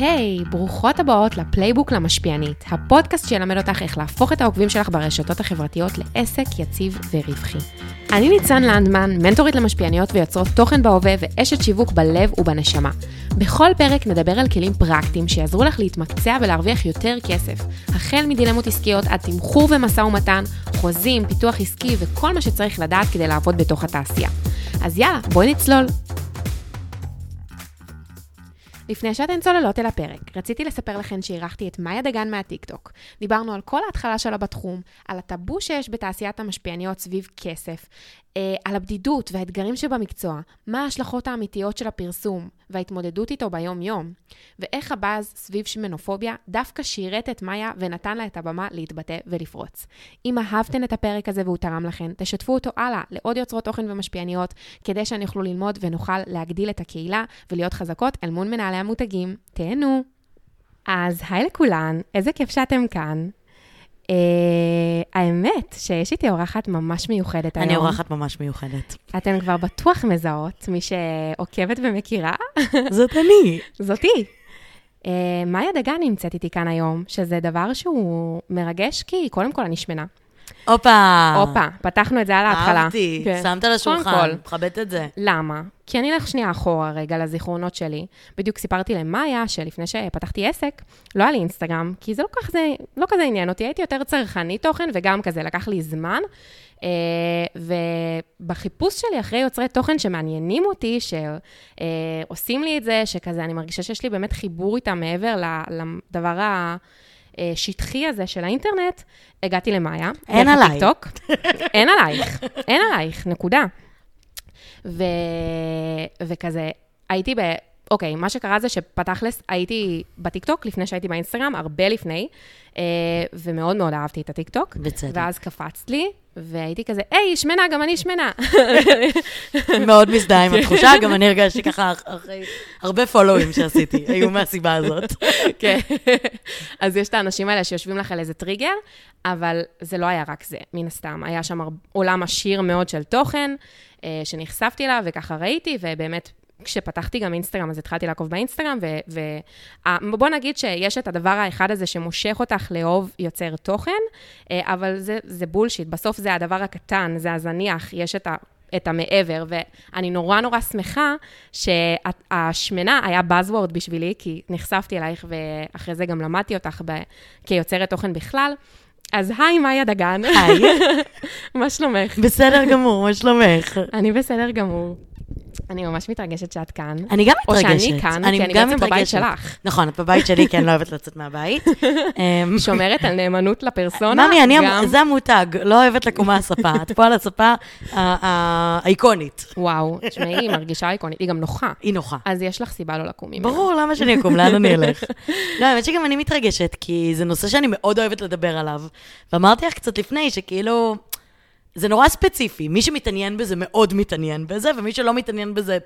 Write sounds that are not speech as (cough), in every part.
היי, היי, ברוכות הבאות ל playbook למשפיענית, הפודקאסט שילמד אותך איך להפוך את העוקבים שלך ברשתות החברתיות לעסק יציב ורווחי. אני ניצן לנדמן, מנטורית למשפיעניות ויוצרות תוכן בהווה ואשת שיווק בלב ובנשמה. בכל פרק נדבר על כלים פרקטיים שיעזרו לך להתמקצע ולהרוויח יותר כסף, החל מדילמות עסקיות עד תמחור ומשא ומתן, חוזים, פיתוח עסקי וכל מה שצריך לדעת כדי לעבוד בתוך התעשייה. אז יאללה, בואי נצלול. לפני שאתן צוללות אל הפרק, רציתי לספר לכן שאירחתי את מאיה דגן מהטיקטוק. דיברנו על כל ההתחלה שלה בתחום, על הטאבו שיש בתעשיית המשפיעניות סביב כסף, אה, על הבדידות והאתגרים שבמקצוע, מה ההשלכות האמיתיות של הפרסום וההתמודדות איתו ביום-יום, ואיך הבאז סביב שמנופוביה דווקא שירת את מאיה ונתן לה את הבמה להתבטא ולפרוץ. אם אהבתן את הפרק הזה והוא תרם לכן, תשתפו אותו הלאה לעוד יוצרות תוכן ומשפיעניות, כדי שאני אוכלו ללמוד ונוכל להגדיל את הקהילה ולהיות חזקות אל מול מנהלי המותגים. תהנו! אז היי לכולן, איזה כיף שאתם כאן. Uh, האמת שיש איתי אורחת ממש מיוחדת אני היום. אני אורחת ממש מיוחדת. אתן כבר בטוח מזהות, מי שעוקבת ומכירה. (laughs) זאת אני. זאתי. Uh, מאיה דגן נמצאת איתי כאן היום, שזה דבר שהוא מרגש, כי קודם כל אני שמנה. הופה. הופה, פתחנו את זה על ההתחלה. אהבתי, כן. שמת על השולחן, מכבדת את זה. למה? כי אני אלך שנייה אחורה רגע לזיכרונות שלי. בדיוק סיפרתי למאיה שלפני שפתחתי עסק, לא היה לי אינסטגרם, כי זה לא, כך, זה לא כזה עניין אותי, הייתי יותר צרכני תוכן, וגם כזה לקח לי זמן. Uh, ובחיפוש שלי אחרי יוצרי תוכן שמעניינים אותי, שעושים uh, לי את זה, שכזה אני מרגישה שיש לי באמת חיבור איתם מעבר לדבר ה... השטחי הזה של האינטרנט, הגעתי למאיה. אין עליי. אין עלייך, אין עלייך, נקודה. ו... וכזה, הייתי ב... אוקיי, מה שקרה זה שפתכלס הייתי בטיקטוק לפני שהייתי באינסטגרם, הרבה לפני, ומאוד מאוד אהבתי את הטיקטוק. בצדק. ואז קפצת לי, והייתי כזה, היי, שמנה, גם אני שמנה. (laughs) מאוד מזדהה עם התחושה, גם אני הרגשתי ככה אחרי הרבה פולואים שעשיתי, (laughs) היו מהסיבה הזאת. כן. אז יש את האנשים האלה שיושבים לך על איזה טריגר, אבל זה לא היה רק זה, מן הסתם. היה שם עולם עשיר מאוד של תוכן, שנחשפתי אליו, וככה ראיתי, ובאמת כשפתחתי גם אינסטגרם, אז התחלתי לעקוב באינסטגרם, ובוא נגיד שיש את הדבר האחד הזה שמושך אותך לאהוב יוצר תוכן, אבל זה, זה בולשיט, בסוף זה הדבר הקטן, זה הזניח, יש את ה... את המעבר, ואני נורא נורא שמחה שהשמנה היה Buzzword בשבילי, כי נחשפתי אלייך ואחרי זה גם למדתי אותך ב... כיוצרת תוכן בכלל. אז היי, מאיה דגן. היי. (laughs) מה שלומך? בסדר גמור, מה שלומך? אני בסדר גמור. אני ממש מתרגשת שאת כאן. אני גם מתרגשת. או שאני כאן, אני כי אני בעצם בבית שלך. נכון, את בבית שלי, כי אני לא אוהבת לצאת מהבית. (laughs) שומרת על נאמנות לפרסונה. ממי, אני, גם... זה המותג, לא אוהבת לקום מהספה. את פה על הספה האיקונית. וואו, תשמעי, היא מרגישה איקונית, היא גם נוחה. היא נוחה. אז יש לך סיבה לא לקום ממנה. ברור, למה שאני אקום? לאן אני אלך? (laughs) לא, האמת שגם אני מתרגשת, כי זה נושא שאני מאוד אוהבת לדבר עליו. ואמרתי לך קצת לפני, שכאילו... זה נורא ספציפי, מי שמתעניין בזה מאוד מתעניין בזה, ומי שלא מתעניין בזה,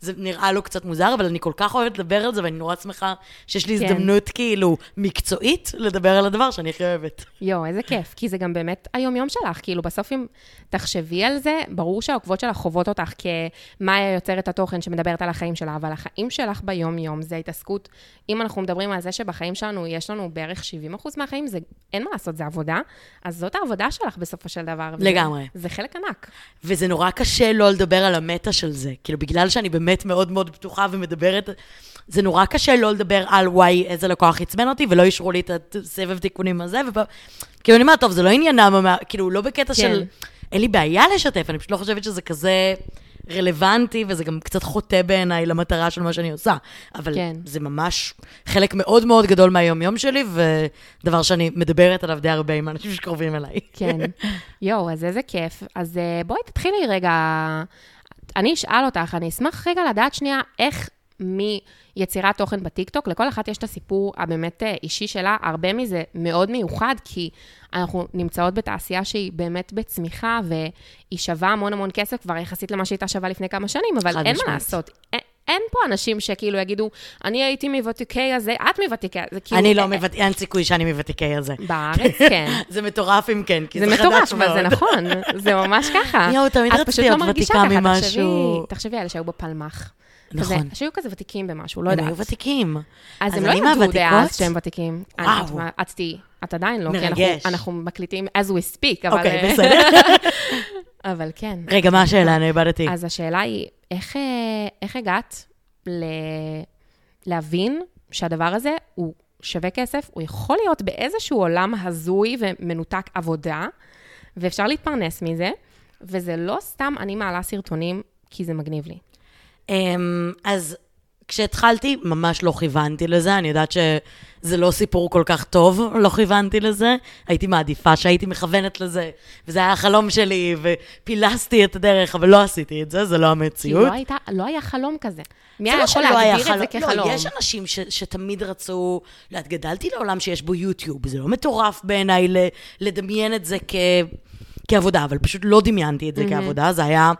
זה נראה לו קצת מוזר, אבל אני כל כך אוהבת לדבר על זה, ואני נורא שמחה שיש לי כן. הזדמנות כאילו מקצועית לדבר על הדבר שאני הכי אוהבת. יואו, איזה כיף, כי זה גם באמת היום-יום שלך, כאילו בסוף אם תחשבי על זה, ברור שהעוקבות שלך חוות אותך כמאיה יוצרת התוכן שמדברת על החיים שלה, אבל החיים שלך ביום-יום זה התעסקות, אם אנחנו מדברים על זה שבחיים שלנו יש לנו בערך 70% מהחיים, זה אין מה לעשות, זה עבודה, אז זאת העבודה שלך בסופו של דבר. לגמרי. זה חלק ענק. וזה נורא קשה לא לדבר על המטה של זה, כאילו בגלל שאני באמת מאוד מאוד פתוחה ומדברת, זה נורא קשה לא לדבר על וואי, איזה לקוח עצבן אותי, ולא אישרו לי את הסבב תיקונים הזה, וכאילו אני אומרת, טוב, זה לא עניינם, כאילו לא בקטע כן. של... אין לי בעיה לשתף, אני פשוט לא חושבת שזה כזה רלוונטי, וזה גם קצת חוטא בעיניי למטרה של מה שאני עושה. אבל כן. זה ממש חלק מאוד מאוד גדול מהיום-יום שלי, ודבר שאני מדברת עליו די הרבה עם אנשים שקרובים אליי. כן. (laughs) יואו, אז איזה כיף. אז אה, בואי תתחילי רגע, אני אשאל אותך, אני אשמח רגע לדעת שנייה איך מיצירת תוכן בטיקטוק, לכל אחת יש את הסיפור הבאמת אה, אישי שלה, הרבה מזה מאוד מיוחד, כי אנחנו נמצאות בתעשייה שהיא באמת בצמיחה, והיא שווה המון המון כסף כבר יחסית למה שהייתה שווה לפני כמה שנים, אבל אין מה לעשות. אין, אין פה אנשים שכאילו יגידו, אני הייתי מוותיקי הזה, את מוותיקי הזה. כאילו, אני לא מוותיקי, אין סיכוי שאני מוותיקי הזה. בארץ, (laughs) כן. זה מטורף אם כן, כי זה, חדש מאוד. זה מטורף, אבל זה נכון, זה ממש ככה. (laughs) יואו, תמיד רציתי להיות ותיקה ממשהו. תחשבי, על שהיו בפלמ"ח. נכון. כזה, שהיו כזה ותיקים במשהו, לא הם יודעת. היו ותיקים. אז הם לא אני ידעו? דאז שהם ותיקים. אני- וואו. את מה- את עדיין לא, כי אנחנו- מרגש. אנחנו מקליטים as we speak, אבל... אוקיי, בסדר. (laughs) אבל כן. רגע, מה השאלה? אני איבדתי. אז השאלה היא, איך, אה, איך הגעת ל... להבין שהדבר הזה הוא שווה כסף, הוא יכול להיות באיזשהו עולם הזוי ומנותק עבודה, ואפשר להתפרנס מזה, וזה לא סתם אני מעלה סרטונים כי זה מגניב לי. אמ, אז כשהתחלתי, ממש לא כיוונתי לזה, אני יודעת שזה לא סיפור כל כך טוב, לא כיוונתי לזה. הייתי מעדיפה שהייתי מכוונת לזה, וזה היה החלום שלי, ופילסתי את הדרך, אבל לא עשיתי את זה, זה לא כי המציאות. לא, הייתה, לא היה חלום כזה. מי זה היה לא יכול היה להגדיר את זה חלום. כחלום? לא, יש אנשים ש, שתמיד רצו... לא יודעת, גדלתי לעולם שיש בו יוטיוב, זה לא מטורף בעיניי לדמיין את זה כ, כעבודה, אבל פשוט לא דמיינתי את זה כעבודה, זה היה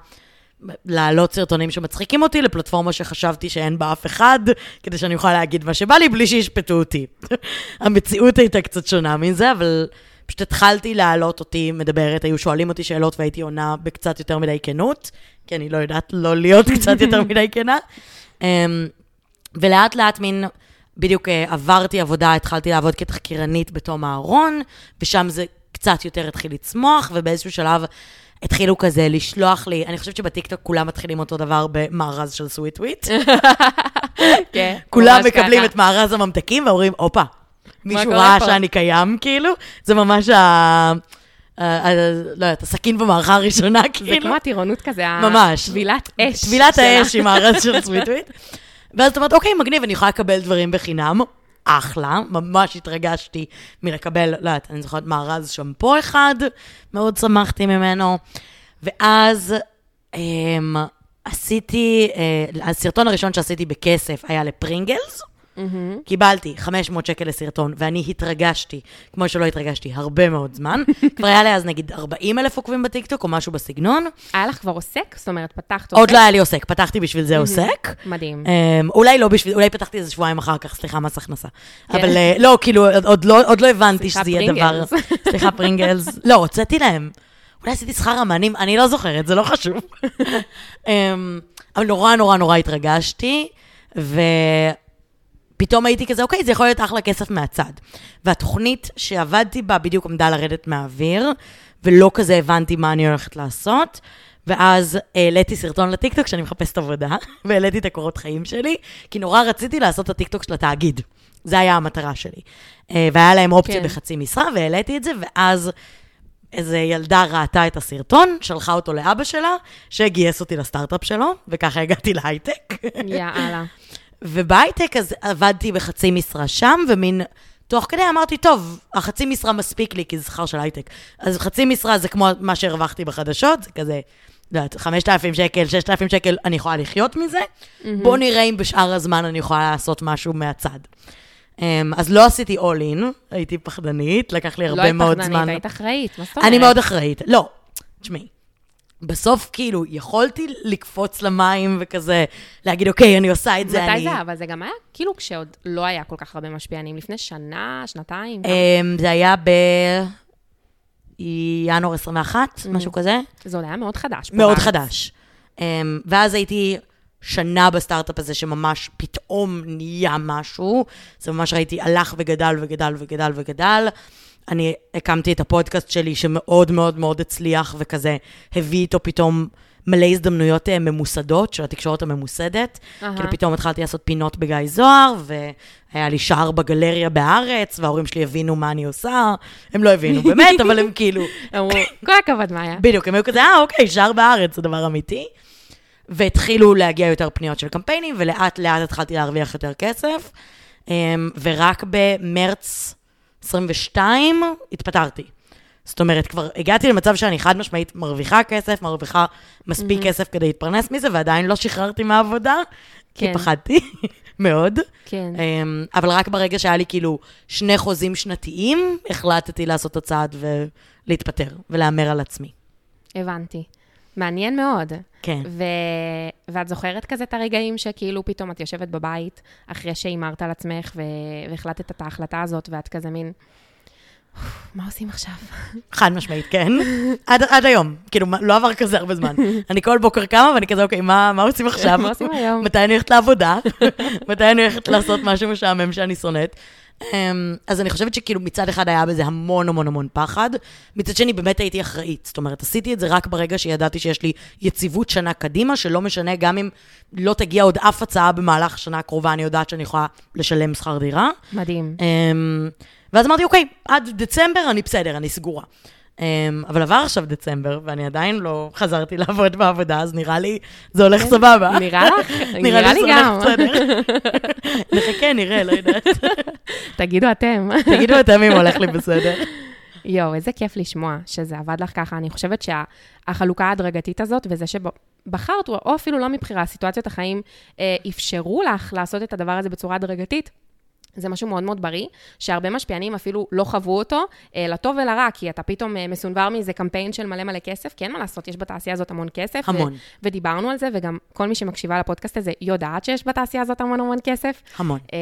להעלות סרטונים שמצחיקים אותי לפלטפורמה שחשבתי שאין בה אף אחד, כדי שאני אוכל להגיד מה שבא לי בלי שישפטו אותי. (laughs) המציאות הייתה קצת שונה מזה, אבל פשוט התחלתי להעלות אותי מדברת, היו שואלים אותי שאלות והייתי עונה בקצת יותר מדי כנות, כי אני לא יודעת לא להיות (laughs) קצת יותר מדי כנה. אמ, ולאט לאט מין, בדיוק אה, עברתי עבודה, התחלתי לעבוד כתחקירנית בתום אהרון, ושם זה קצת יותר התחיל לצמוח, ובאיזשהו שלב התחילו כזה לשלוח לי, אני חושבת שבטיקטוק כולם מתחילים אותו דבר במארז של סוויט וויט. (laughs) כן, (laughs) כולם מקבלים. את מארז הממתקים ואומרים, הופה, מישהו ראה פה?" שאני קיים, כאילו? זה ממש ה... לא יודעת, הסכין במערכה הראשונה, זה כאילו. כמו הטירונות כזה, ממש. טבילת אש. טבילת. האש עם הארץ של (laughs) סוויטוויט. ואז את אומרת, אוקיי, מגניב, אני יכולה לקבל דברים בחינם. אחלה, ממש התרגשתי מלקבל, לא יודעת, אני זוכרת מארז שמפו אחד, מאוד שמחתי ממנו. ואז אמ, עשיתי, אה, הסרטון הראשון שעשיתי בכסף היה לפרינגלס. מהמם. קיבלתי 500 שקל לסרטון, ואני התרגשתי, כמו שלא התרגשתי הרבה מאוד זמן. (laughs) כבר היה לי אז נגיד 40 אלף עוקבים בטיקטוק, או משהו בסגנון. היה לך כבר עוסק? זאת אומרת, פתחת עוסק? עוד לא היה לי עוסק, פתחתי בשביל זה עוסק. מדהים. Um, אולי לא בשביל, אולי פתחתי איזה שבועיים אחר כך, סליחה, מס הכנסה. כן. אבל uh, לא, כאילו, עוד- לא, עוד לא הבנתי שזה יהיה דבר... (laughs) סליחה, פרינגלס. לא, הוצאתי להם. אולי עשיתי שכר אמנים, אני לא זוכרת, זה לא חשוב. um, (laughs) אבל נורא נורא נורא התרגשתי, ופתאום הייתי כזה, אוקיי, זה יכול להיות אחלה כסף מהצד. והתוכנית שעבדתי בה בדיוק עמדה לרדת מהאוויר, ולא כזה הבנתי מה אני הולכת לעשות. ואז העליתי סרטון לטיקטוק שאני מחפשת עבודה, (laughs) והעליתי את הקורות חיים שלי, כי נורא רציתי לעשות את הטיקטוק של התאגיד. זה היה המטרה שלי. אה, והיה להם אופציה כן. בחצי משרה, והעליתי את זה, ואז איזו ילדה ראתה את הסרטון, שלחה אותו לאבא שלה, שגייס אותי לסטארט-אפ שלו, וככה הגעתי להייטק. יאללה. (laughs) ובהייטק אז עבדתי בחצי משרה שם, ומין... תוך כדי אמרתי, טוב, החצי משרה מספיק לי, כי זה שכר של הייטק. אז חצי משרה זה כמו מה שהרווחתי בחדשות, זה כזה, לא יודעת, 5,000 שקל, 6,000 שקל, אני יכולה לחיות מזה. בואו נראה אם בשאר הזמן אני יכולה לעשות משהו מהצד. אמ, אז לא עשיתי all in, הייתי פחדנית, לקח לי לא הרבה היית מאוד פחדנית, זמן. היית אחראית, מה זאת אומרת? אני מאוד אחראית. לא, תשמעי, בסוף כאילו יכולתי לקפוץ למים וכזה, להגיד, אוקיי, אני עושה את זה, מתי אני... זה היה? אבל זה גם היה כאילו כשעוד לא היה כל כך הרבה משפיענים, לפני שנה, שנתיים. אמ, זה היה בינואר 21, משהו כזה. זה עוד היה מאוד חדש. מאוד. חדש. אמ, ואז הייתי שנה בסטארט-אפ הזה שממש פתאום נהיה משהו. זה ממש ראיתי, הלך וגדל וגדל וגדל וגדל. אני הקמתי את הפודקאסט שלי שמאוד מאוד מאוד הצליח וכזה הביא איתו פתאום מלא הזדמנויות אה, ממוסדות של התקשורת הממוסדת. אהה. כאילו פתאום התחלתי לעשות פינות בגיא זוהר, והיה לי שער בגלריה בהארץ, וההורים שלי הבינו מה אני עושה. הם לא הבינו באמת, אבל הם כאילו... (laughs) אמרו, כל הכבוד, מאיה. בדיוק, הם היו כזה, אה, אוקיי, שער בארץ, זה דבר אמיתי. והתחילו להגיע יותר פניות של קמפיינים, ולאט לאט התחלתי להרוויח יותר כסף. אמ, ורק במרץ 22 התפטרתי. זאת אומרת, כבר הגעתי למצב שאני חד משמעית מרוויחה כסף, מרוויחה מספיק כסף כדי להתפרנס מזה, ועדיין לא שחררתי מהעבודה, כי כן. פחדתי (laughs) מאוד. כן. אמ, אבל רק ברגע שהיה לי כאילו שני חוזים שנתיים, החלטתי לעשות את הצעד ולהתפטר ולהמר על עצמי. הבנתי. מעניין מאוד. כן. ו... ואת זוכרת כזה את הרגעים שכאילו פתאום את יושבת בבית, אחרי שהימרת על עצמך ו... והחלטת את ההחלטה הזאת, ואת כזה מין, מה עושים עכשיו? (laughs) חד משמעית, כן. עד, עד היום. כאילו, לא עבר כזה הרבה זמן. (laughs) אני כל בוקר קמה ואני כזה, אוקיי, מה, מה עושים עכשיו? (laughs) מה עושים היום? מתי אני הולכת לעבודה? מתי אני הולכת לעשות משהו משעמם שאני שונאת? אמ, אז אני חושבת שכאילו מצד אחד היה בזה המון המון המון פחד, מצד שני באמת הייתי אחראית. זאת אומרת, עשיתי את זה רק ברגע שידעתי שיש לי יציבות שנה קדימה, שלא משנה, גם אם לא תגיע עוד אף הצעה במהלך השנה הקרובה, אני יודעת שאני יכולה לשלם שכר דירה. מדהים. אמ, ואז אמרתי, אוקיי, עד דצמבר אני בסדר, אני סגורה. אמ, אבל עבר עכשיו דצמבר, ואני עדיין לא חזרתי לעבוד בעבודה, אז נראה לי זה הולך סבבה. כן. נראה לך? (laughs) נראה לי גם. (laughs) נחכה, נראה, לא יודעת. (laughs) תגידו אתם. תגידו אתם אם הולך לי בסדר. יואו, איזה כיף לשמוע שזה עבד לך ככה. אני חושבת שהחלוקה ההדרגתית הזאת, וזה שבחרת, או אפילו לא מבחירה, סיטואציות החיים אה, אפשרו לך לעשות את הדבר הזה בצורה הדרגתית, זה משהו מאוד מאוד בריא, שהרבה משפיענים אפילו לא חוו אותו, אה, לטוב ולרע, כי אתה פתאום אה, מסונבר מאיזה קמפיין של מלא מלא כסף, כי אין מה לעשות, יש בתעשייה הזאת המון כסף. המון. ו- ודיברנו על זה, וגם כל מי שמקשיבה לפודקאסט הזה יודעת שיש בתעשייה הזאת המון המון כסף. המון. אה,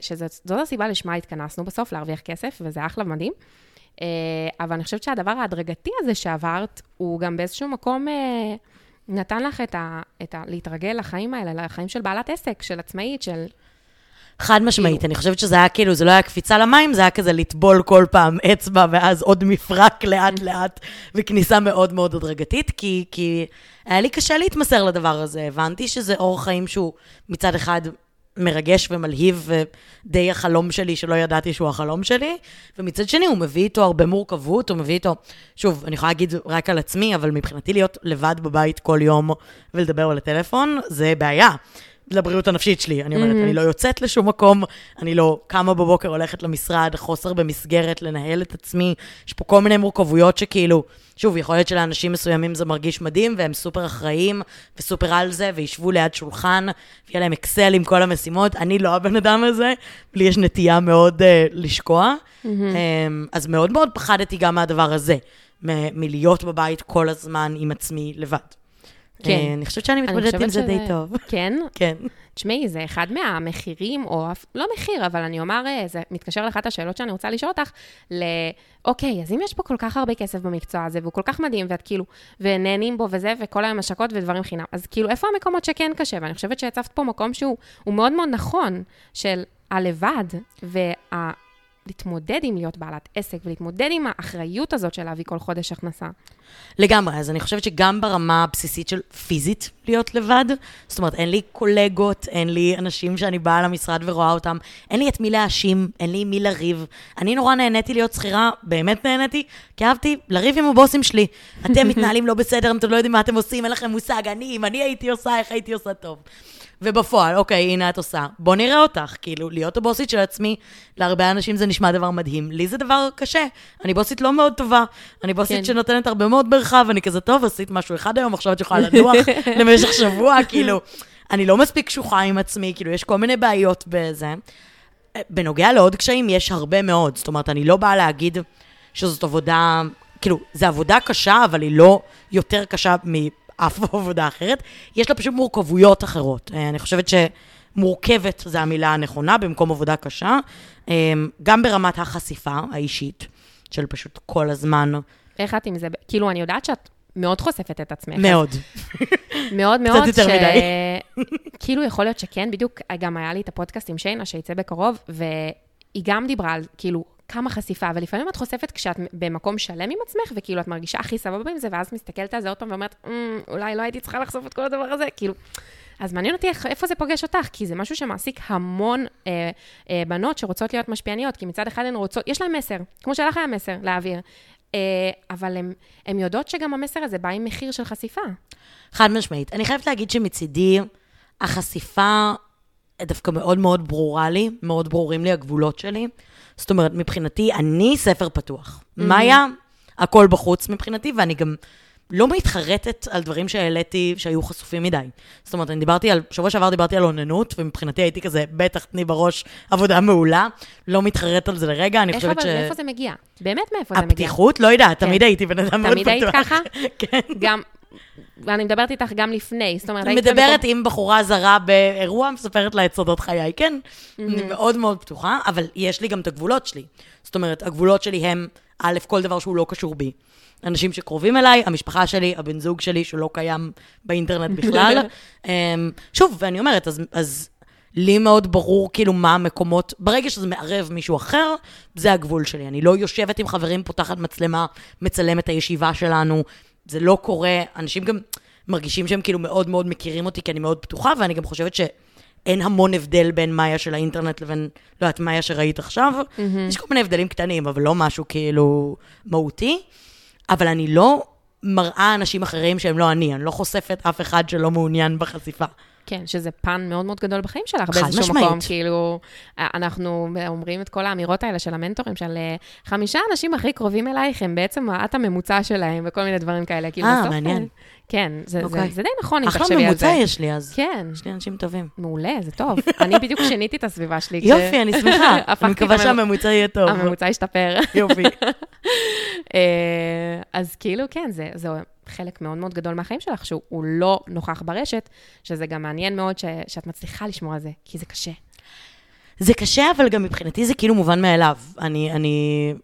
שזאת הסיבה לשמה התכנסנו בסוף, להרוויח כסף, וזה אחלה ומדהים. אה, אבל אני חושבת שהדבר ההדרגתי הזה שעברת, הוא גם באיזשהו מקום נתן לך את ה, את ה... להתרגל לחיים האלה, לחיים של בעלת עסק, של עצמאית, של... חד משמעית, כאילו. אני חושבת שזה היה כאילו, זה לא היה קפיצה למים, זה היה כזה לטבול כל פעם אצבע, ואז עוד מפרק לאט-לאט, וכניסה מאוד מאוד הדרגתית, כי, כי היה לי קשה להתמסר לדבר הזה. הבנתי שזה אורח חיים שהוא מצד אחד מרגש ומלהיב, ודי החלום שלי, שלא ידעתי שהוא החלום שלי, ומצד שני הוא מביא איתו הרבה מורכבות, הוא מביא איתו, שוב, אני יכולה להגיד רק על עצמי, אבל מבחינתי להיות לבד בבית כל יום ולדבר על הטלפון, זה בעיה. לבריאות הנפשית שלי. אני אומרת, אני לא יוצאת לשום מקום, אני לא קמה בבוקר, הולכת למשרד, חוסר במסגרת, לנהל את עצמי. יש פה כל מיני מורכבויות שכאילו, שוב, יכול להיות שלאנשים מסוימים זה מרגיש מדהים, והם סופר אחראיים וסופר על זה, וישבו ליד שולחן, ויהיה להם אקסל עם כל המשימות. אני לא הבן אדם הזה, לי יש נטייה מאוד uh, לשקוע. Mm-hmm. Um, אז מאוד מאוד פחדתי גם מהדבר הזה, מ- מלהיות בבית כל הזמן עם עצמי לבד. כן. אה, אני חושבת שאני אני מתמודדת עם זה די טוב. כן? כן. תשמעי, זה אחד מהמחירים, או לא מחיר, אבל אני אומר, אה, זה מתקשר לאחת השאלות שאני רוצה לשאול אותך, ל... אוקיי, אז אם יש פה כל כך הרבה כסף במקצוע הזה, והוא כל כך מדהים, ואת כאילו, ונהנים בו וזה, וכל היום השקות ודברים חינם, אז כאילו, איפה המקומות שכן קשה? ואני חושבת שהצפת פה מקום שהוא הוא מאוד מאוד נכון, של הלבד, וה... להתמודד עם להיות בעלת עסק, ולהתמודד עם האחריות הזאת של להביא כל חודש הכנסה. לגמרי, אז אני חושבת שגם ברמה הבסיסית של פיזית להיות לבד, זאת אומרת, אין לי קולגות, אין לי אנשים שאני באה למשרד ורואה אותם, אין לי את מי להאשים, אין לי מי לריב. אני נורא נהניתי להיות שכירה, באמת נהניתי, כי אהבתי לריב עם הבוסים שלי. אתם מתנהלים לא בסדר, אתם לא יודעים מה אתם עושים, אין לכם מושג, אני, אם אני הייתי עושה, איך הייתי עושה טוב. ובפועל, אוקיי, הנה את עושה. בוא נראה אותך. כאילו, להיות הבוסית של עצמי, להרבה אנשים זה נשמע דבר מדהים. לי זה דבר קשה. אני בוסית לא מאוד טובה. אני בוסית כן. שנותנת הרבה מאוד מרחב, אני כזה, טוב, עשית משהו אחד היום, עכשיו את יכולה לנוח (laughs) למשך שבוע, כאילו. אני לא מספיק קשוחה עם עצמי, כאילו, יש כל מיני בעיות בזה. בנוגע לעוד קשיים, יש הרבה מאוד. זאת אומרת, אני לא באה להגיד שזאת עבודה, כאילו, זו עבודה קשה, אבל היא לא יותר קשה מאף עבודה אחרת. יש לה פשוט מורכבויות אחרות. אה, אני חושבת שמורכבת זו המילה הנכונה במקום עבודה קשה. אה, גם ברמת החשיפה האישית, של פשוט כל הזמן, איך את עם זה? כאילו, אני יודעת שאת מאוד חושפת את עצמך. מאוד. (laughs) מאוד מאוד, יותר מדי. (laughs) כאילו יכול להיות שכן, בדיוק גם היה לי את הפודקאסט עם שיינה שיצא בקרוב, והיא גם דיברה על כאילו כמה חשיפה, ולפעמים את חושפת כשאת במקום שלם עם עצמך, וכאילו את מרגישה הכי סבבה עם זה, ואז מסתכלת על זה עוד פעם ואומרת, "אמ, אולי לא הייתי צריכה לחשוף את כל הדבר הזה, כאילו... אז מעניין אותי איך, איפה זה פוגש אותך, כי זה משהו שמעסיק המון אה, אה, בנות שרוצות להיות משפיעניות, כי מצד אחד הן רוצות, יש להן מסר, כמו שלך היה מסר להעביר, אה, אבל הן יודעות שגם המסר הזה בא עם מחיר של חשיפה. חד משמעית. אני חייבת להגיד שמצידי, החשיפה דווקא מאוד מאוד ברורה לי, מאוד ברורים לי הגבולות שלי. זאת אומרת, מבחינתי, אני ספר פתוח. מאיה, הכל בחוץ מבחינתי, ואני גם לא מתחרטת על דברים שהעליתי שהיו חשופים מדי. זאת אומרת, אני דיברתי על, שבוע שעבר דיברתי על אוננות, ומבחינתי הייתי כזה, בטח תני בראש עבודה מעולה. לא מתחרט על זה לרגע, אני איך חושבת אבל, ש... מאיפה זה מגיע? באמת מאיפה זה מגיע? הפתיחות? לא יודעת, כן. תמיד הייתי בן אדם מאוד תמיד פתוח. היית ככה? (laughs) כן. גם ואני מדברת איתך גם לפני, זאת אומרת, מדברת במקום- עם בחורה זרה באירוע, מספרת לה את סודות חיי, כן. אני מאוד מאוד פתוחה, אבל יש לי גם את הגבולות שלי. זאת אומרת, הגבולות שלי הם, א', כל דבר שהוא לא קשור בי. אנשים שקרובים אליי, המשפחה שלי, הבן זוג שלי, שלא קיים באינטרנט (laughs) בכלל. אמ, שוב, ואני אומרת, אז, אז לי מאוד ברור כאילו מה המקומות, ברגע שזה מערב מישהו אחר, זה הגבול שלי. אני לא יושבת עם חברים, פותחת מצלמה, מצלמת הישיבה שלנו, זה לא קורה. אנשים גם מרגישים שהם כאילו מאוד מאוד מכירים אותי, כי אני מאוד פתוחה, ואני גם חושבת שאין המון הבדל בין מאיה של האינטרנט לבין, לא יודעת, מאיה שראית עכשיו. יש כל מיני הבדלים קטנים, אבל לא משהו כאילו מהותי. אבל אני לא מראה אנשים אחרים שהם לא אני, אני לא חושפת אף אחד שלא מעוניין בחשיפה. כן, שזה פן מאוד מאוד גדול בחיים שלך, באיזשהו משמעית. מקום, כאילו, אנחנו אומרים את כל האמירות האלה של המנטורים, של אה, חמישה אנשים הכי קרובים אלייך, הם בעצם את הממוצע שלהם, וכל מיני דברים כאלה. כאילו, אה, בסוף, מעניין. אה, כן, זה, אוקיי. זה, זה די נכון, אם אחלה תחשבי על ממוצע זה. יש לי, אז כן, יש לי אנשים טובים. מעולה, זה טוב. אני בדיוק שיניתי את הסביבה שלי. יופי, אני שמחה. (laughs) אני מקווה שהממוצע יהיה טוב. הממוצע השתפר. יופי. (laughs) אה, אז כאילו, כן, זה, זה חלק מאוד מאוד גדול מהחיים שלך, שהוא הוא לא נוכח ברשת, שזה גם מעניין מאוד ש, שאת מצליחה לשמור על זה, כי זה קשה. זה קשה, אבל גם מבחינתי זה כאילו מובן מאליו. אני, אני...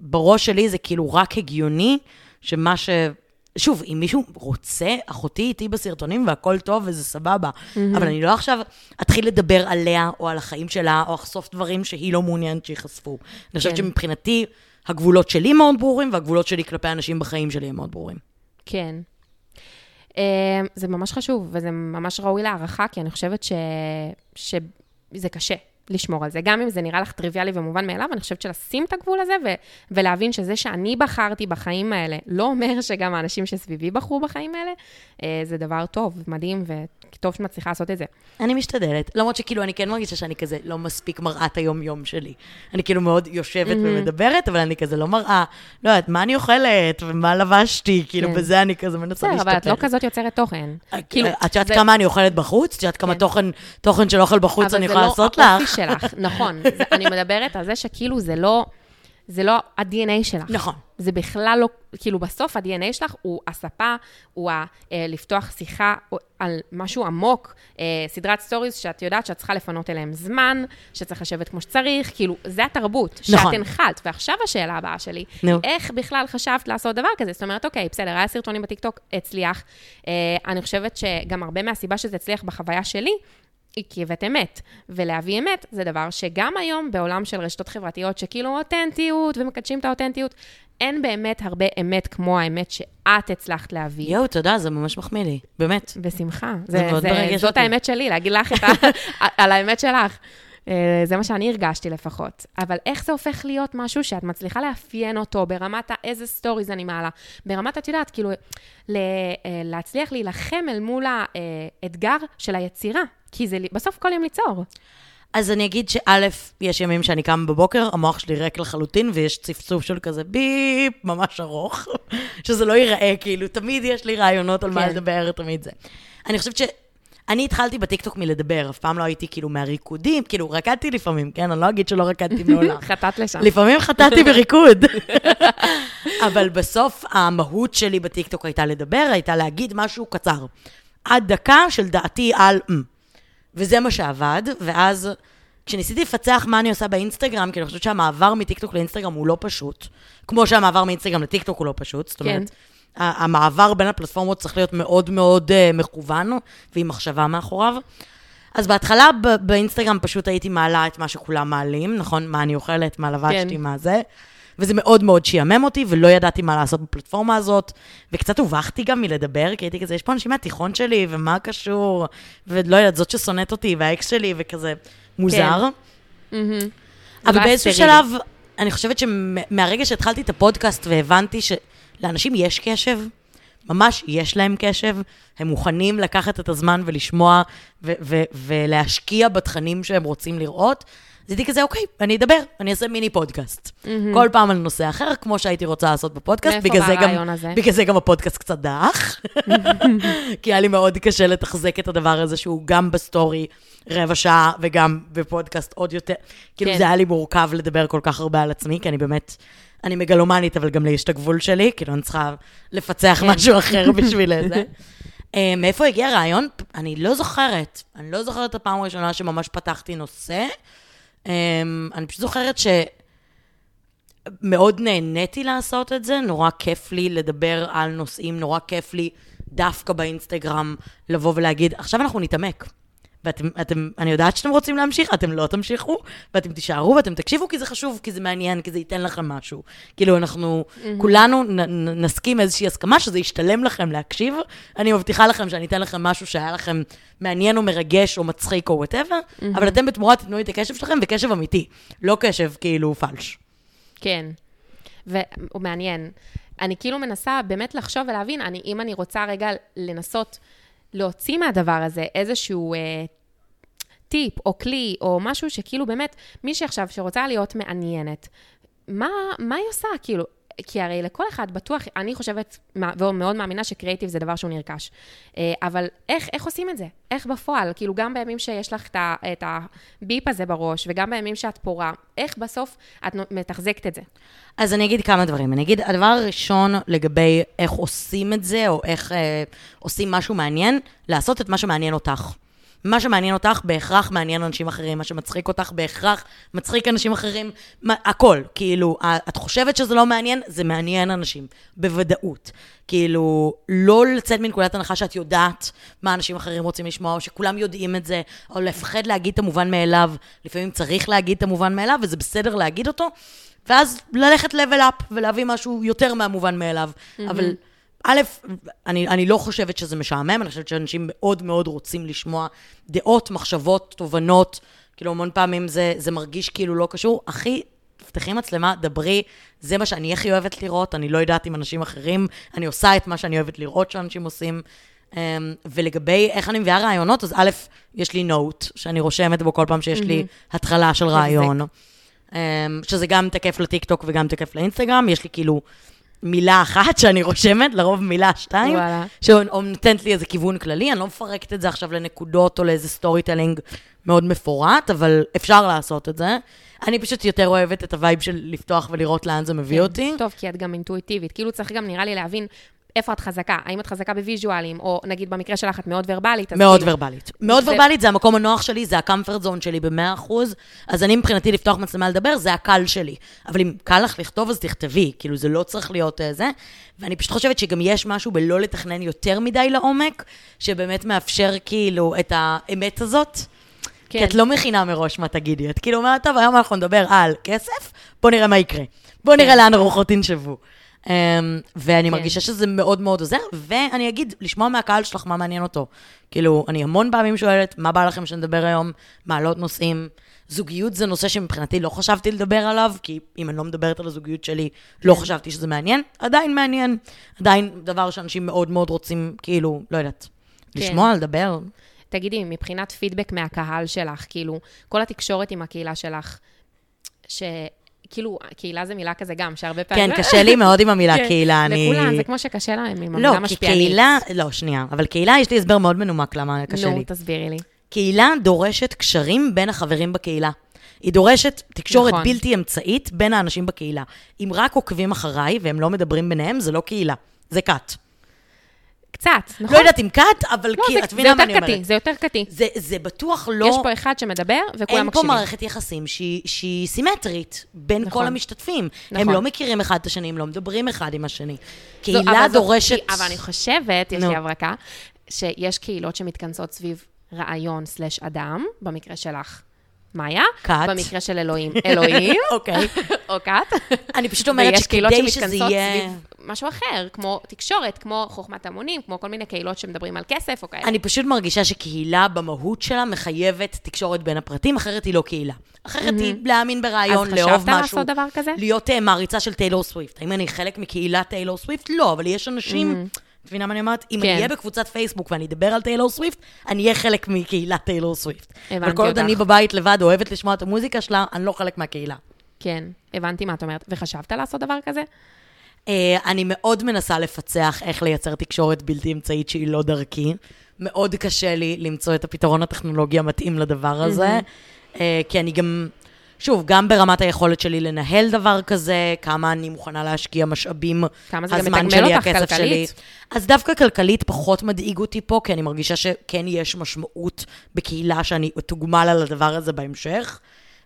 בראש שלי זה כאילו רק הגיוני שמה ש... שוב, אם מישהו רוצה, אחותי איתי בסרטונים והכל טוב וזה סבבה, אבל אני לא עכשיו אתחיל לדבר עליה או על החיים שלה, או אחשוף דברים שהיא לא מעוניינת שייחשפו. אני חושבת כן. שמבחינתי, הגבולות שלי מאוד ברורים, והגבולות שלי כלפי אנשים בחיים שלי הם מאוד ברורים. כן. אה, זה ממש חשוב, וזה ממש ראוי להערכה, כי אני חושבת ש... שזה קשה לשמור על זה. גם אם זה נראה לך טריוויאלי ומובן מאליו, אני חושבת שלשים את הגבול הזה ו... ולהבין שזה שאני בחרתי בחיים האלה, לא אומר שגם האנשים שסביבי בחרו בחיים האלה, אה, זה דבר טוב, מדהים, וטוב שאת מצליחה לעשות את זה. אני משתדלת, למרות שכאילו אני כן מרגישה שאני כזה לא מספיק מראה את היום-יום שלי. אני כאילו מאוד יושבת ומדברת, אבל אני כזה לא מראה, לא יודעת, מה אני אוכלת ומה לבשתי, כאילו כן. בזה אני כזה מנסה להשתפר. אבל את לא כזאת יוצרת תוכן. כאילו, את יודעת זה- כמה אני אוכלת בחוץ? את יודעת כמה כן. תוכן, תוכן של אוכל בחוץ אני יכולה לא לעשות לך? שלך, (laughs) נכון. זה, אני מדברת על זה שכאילו זה לא, זה לא ה-DNA שלך. נכון. זה בכלל לא, כאילו בסוף ה-DNA שלך הוא הספה, הוא ה, אה, לפתוח שיחה על משהו עמוק, אה, סדרת stories שאת יודעת שאת צריכה לפנות אליהם זמן, שצריך לשבת כמו שצריך, כאילו, זה התרבות, שאת נכון. הנחלת. ועכשיו השאלה הבאה שלי, נו. איך בכלל חשבת לעשות דבר כזה? זאת אומרת, אוקיי, בסדר, היה סרטונים בטיקטוק, הצליח. אה, אני חושבת שגם הרבה מהסיבה שזה הצליח בחוויה שלי, היא כי הבאת אמת. ולהביא אמת זה דבר שגם היום בעולם של רשתות חברתיות, שכאילו אותנטיות ומקדשים את האותנטיות, אין באמת הרבה אמת כמו האמת שאת הצלחת להביא. יואו, תודה, זה ממש מחמיא לי, באמת. בשמחה. זה זה, זה, זאת אותי. האמת שלי, להגיד לך את ה, (laughs) על האמת שלך. אה, זה מה שאני הרגשתי לפחות. אבל איך זה הופך להיות משהו שאת מצליחה לאפיין אותו ברמת איזה stories אני מעלה? ברמת, את יודעת, כאילו, ל- אה, להצליח להילחם אל מול האתגר של היצירה. כי זה בסוף כל יום ליצור. אז אני אגיד שא', יש ימים שאני קמה בבוקר, המוח שלי ריק לחלוטין, ויש צפצוף של כזה beep, ממש ארוך, (laughs) שזה לא ייראה, כאילו, תמיד יש לי רעיונות על מה כן. לדבר, תמיד זה. אני חושבת ש... אני התחלתי בטיקטוק מלדבר, אף פעם לא הייתי כאילו מהריקודים, כאילו, רקדתי לפעמים, כן? אני לא אגיד שלא רקדתי (laughs) מעולם. חטאת לשם. לפעמים חטאתי (laughs) בריקוד. (laughs) אבל בסוף המהות שלי בטיקטוק הייתה לדבר, הייתה להגיד משהו קצר. עד דקה של דעתי על... "אמ". וזה מה שעבד, ואז כשניסיתי לפצח מה אני עושה באינסטגרם, כי אני חושבת שהמעבר מטיקטוק לאינסטגרם הוא לא פשוט, כמו שהמעבר מאינסטגרם לטיקטוק הוא לא פשוט, זאת אומרת, ה- המעבר בין הפלטפורמות צריך להיות מאוד מאוד אה, מכוון, ועם מחשבה מאחוריו. אז בהתחלה באינסטגרם פשוט הייתי מעלה את מה שכולם מעלים, נכון? מה אני אוכלת, מה לבשתי, כן. מה זה. וזה מאוד מאוד שיאמם אותי, ולא ידעתי מה לעשות בפלטפורמה הזאת. וקצת הובכתי גם מלדבר, כי הייתי כזה, יש פה אנשים מהתיכון שלי, ומה קשור? ולא יודעת, זאת ששונאת אותי, והאקס שלי, וכזה מוזר. מהמם. אבל באיזשהו. שלב, אני חושבת שמהרגע שהתחלתי את הפודקאסט והבנתי שלאנשים יש קשב, ממש יש להם קשב, הם מוכנים לקחת את הזמן ולשמוע ו- ו- ולהשקיע בתכנים שהם רוצים לראות, אז הייתי כזה, אוקיי, אני אדבר, אני אעשה מיני פודקאסט. כל פעם על נושא אחר, כמו שהייתי רוצה לעשות בפודקאסט. מאיפה בגלל בא זה גם- הרעיון הזה? בגלל זה גם הפודקאסט קצת דעך. (laughs) כי היה לי מאוד קשה לתחזק את הדבר הזה שהוא גם ב story רבע שעה וגם בפודקאסט עוד יותר. כאילו כן. זה היה לי מורכב לדבר כל כך הרבה על עצמי, כי אני באמת, אני מגלומנית, אבל גם לי יש את הגבול שלי, כאילו אני צריכה לפצח משהו אחר בשביל זה. אה, מאיפה הגיע הרעיון? אני לא זוכרת. אני לא זוכרת את הפעם הראשונה שממש פתחתי נושא. אה, אני פשוט זוכרת שמאוד נהניתי לעשות את זה, נורא כיף לי לדבר על נושאים, נורא כיף לי דווקא באינסטגרם לבוא ולהגיד, עכשיו אנחנו נתעמק. ואתם, אתם, אני יודעת שאתם רוצים להמשיך, אתם לא תמשיכו, ואתם תישארו ואתם תקשיבו, כי זה חשוב, כי זה מעניין, כי זה ייתן לכם משהו. כאילו, אנחנו mm-hmm. כולנו נ, נ, נסכים איזושהי הסכמה שזה ישתלם לכם להקשיב. אני מבטיחה לכם שאני אתן לכם משהו שהיה לכם מעניין או מרגש או מצחיק או וואטאבר, mm-hmm. אבל אתם בתמורה תיתנו לי את הקשב שלכם, וקשב אמיתי, לא קשב כאילו פלש. כן, והוא מעניין. אני כאילו מנסה באמת לחשוב ולהבין, אני, אם אני רוצה רגע לנסות להוציא מהדבר הזה איזשהו אה, טיפ או כלי או משהו שכאילו באמת, מישהי עכשיו שרוצה להיות מעניינת, מה, מה היא עושה? כאילו, כי הרי לכל אחד בטוח, אני חושבת ומאוד מאמינה שקריאיטיב זה דבר שהוא נרכש. אה, אבל איך, איך עושים את זה? איך בפועל? כאילו, גם בימים שיש לך את הביפ הזה בראש, וגם בימים שאת פורה, איך בסוף את מתחזקת את זה? אז אני אגיד כמה דברים. אני אגיד, הדבר הראשון לגבי איך עושים את זה, או איך אה, עושים משהו מעניין, לעשות את מה שמעניין אותך. מה שמעניין אותך בהכרח מעניין אנשים אחרים, מה שמצחיק אותך בהכרח מצחיק אנשים אחרים, מה, הכל. כאילו, את חושבת שזה לא מעניין, זה מעניין אנשים, בוודאות. כאילו, לא לצאת מנקודת הנחה שאת יודעת מה אנשים אחרים רוצים לשמוע, או שכולם יודעים את זה, או לפחד להגיד את המובן מאליו. לפעמים צריך להגיד את המובן מאליו, וזה בסדר להגיד אותו, ואז ללכת level up ולהביא משהו יותר מהמובן מאליו. Mm-hmm. אבל... א', אני, אני לא חושבת שזה משעמם, אני חושבת שאנשים מאוד מאוד רוצים לשמוע דעות, מחשבות, תובנות. כאילו, המון פעמים זה, זה מרגיש כאילו לא קשור. אחי, תפתחי מצלמה, דברי, זה מה שאני הכי אוהבת לראות, אני לא יודעת עם אנשים אחרים, אני עושה את מה שאני אוהבת לראות שאנשים עושים. Um, ולגבי איך אני מביאה רעיונות, אז א', יש לי נוט, שאני רושמת בו כל פעם שיש. לי התחלה של רעיון, um, שזה גם תקף לטיקטוק וגם תקף לאינסטגרם, יש לי כאילו מילה אחת שאני רושמת, לרוב מילה שתיים, שנותנת לי איזה כיוון כללי, אני לא מפרקת את זה עכשיו לנקודות או לאיזה storytelling מאוד מפורט, אבל אפשר לעשות את זה. אני פשוט יותר אוהבת את ה vibe של לפתוח ולראות לאן זה מביא כן, אותי. טוב, כי את גם אינטואיטיבית. כאילו צריך גם, נראה לי, להבין איפה את חזקה? האם את חזקה בוויז'ואלים, או נגיד במקרה שלך את מאוד ורבלית? מאוד כאילו... ורבלית. מאוד זה... ורבלית זה המקום הנוח שלי, זה ה comfort zone שלי ב-100%, אז אני מבחינתי לפתוח מצלמה לדבר, זה הקל שלי. אבל אם קל לך לכתוב, אז תכתבי, כאילו זה לא צריך להיות uh, זה. ואני פשוט חושבת שגם יש משהו בלא לתכנן יותר מדי לעומק, שבאמת מאפשר כאילו את האמת הזאת. כן. כי את לא מכינה מראש מה תגידי, את כאילו אומרת, טוב, היום אנחנו נדבר על כסף, בוא נראה מה יקרה. בוא נראה כן. לאן הרוחות ינשבו. Um, ואני כן. מרגישה שזה מאוד מאוד עוזר, ואני אגיד, לשמוע מהקהל שלך מה מעניין אותו. כאילו, אני המון פעמים שואלת, מה בא לכם שנדבר היום? מעלות נושאים. זוגיות זה נושא שמבחינתי לא חשבתי לדבר עליו, כי אם אני לא מדברת על הזוגיות שלי, לא כן. לא חשבתי שזה מעניין. עדיין מעניין. עדיין דבר שאנשים מאוד מאוד רוצים, כאילו, לא יודעת, כן. לשמוע, לדבר. תגידי, מבחינת פידבק מהקהל שלך, כאילו, כל התקשורת עם הקהילה שלך, ש... כאילו, קהילה זה מילה כזה גם, שהרבה פעמים... כן, קשה לי מאוד עם המילה כן, קהילה, אני... לכולם, זה כמו שקשה להם עם המילה משפיענית. לא, כי קהילה, לא, שנייה, אבל קהילה, יש לי הסבר מאוד מנומק למה קשה לי. נו, תסבירי לי. קהילה דורשת קשרים בין החברים בקהילה. היא דורשת תקשורת נכון. בלתי אמצעית בין האנשים בקהילה. אם רק עוקבים אחריי והם לא מדברים ביניהם, זה לא קהילה, זה כת. קצת, נכון? לא יודעת אם קאט, אבל לא, כי, את מבינה מה אני אומרת. זה יותר קטי. זה, זה בטוח לא... יש פה אחד שמדבר וכולם מקשיבים. אין פה מערכת יחסים שהיא, שהיא סימטרית בין נכון. כל המשתתפים. נכון. הם לא מכירים אחד את השני, הם לא מדברים אחד עם השני. קהילה זו, דורשת... זאת, אבל אני חושבת, יש לי הברקה, שיש קהילות שמתכנסות סביב רעיון סלש אדם, במקרה שלך. מאיה. כת. במקרה של אלוהים, אלוהים. (laughs) אוקיי. או כת. אני פשוט אומרת שכדי שזה יהיה... סביב משהו אחר, כמו תקשורת, כמו חוכמת המונים, כמו כל מיני קהילות שמדברים על כסף או כאלה. אני פשוט מרגישה שקהילה במהות שלה מחייבת תקשורת בין הפרטים, אחרת היא לא קהילה. אחרת היא להאמין ברעיון, לאהוב משהו. אז חשבת לעשות דבר כזה? להיות uh, מעריצה של טיילור סוויפט. האם אני חלק מקהילת טיילור סוויפט? לא, אבל יש אנשים... את מבינה מה אני אומרת? אם כן. אני אהיה בקבוצת פייסבוק ואני אדבר על טיילור סוויפט, אני אהיה חלק מקהילת טיילור סוויפט. הבנתי אותך. אבל כל עוד אני בבית לבד אוהבת לשמוע את המוזיקה שלה, אני לא חלק מהקהילה. כן, הבנתי מה את אומרת. וחשבת לעשות דבר כזה? Uh, אני מאוד מנסה לפצח איך לייצר תקשורת בלתי אמצעית שהיא לא דרכי. מאוד קשה לי למצוא את הפתרון הטכנולוגי המתאים לדבר הזה, mm-hmm. uh, כי אני גם שוב, גם ברמת היכולת שלי לנהל דבר כזה, כמה אני מוכנה להשקיע משאבים, כמה זה גם הזמן מתגמל שלי, הכסף שלי. כלכלית. אז דווקא כלכלית פחות מדאיג אותי פה, כי אני מרגישה שכן יש משמעות בקהילה שאני אתוגמל על הדבר הזה בהמשך.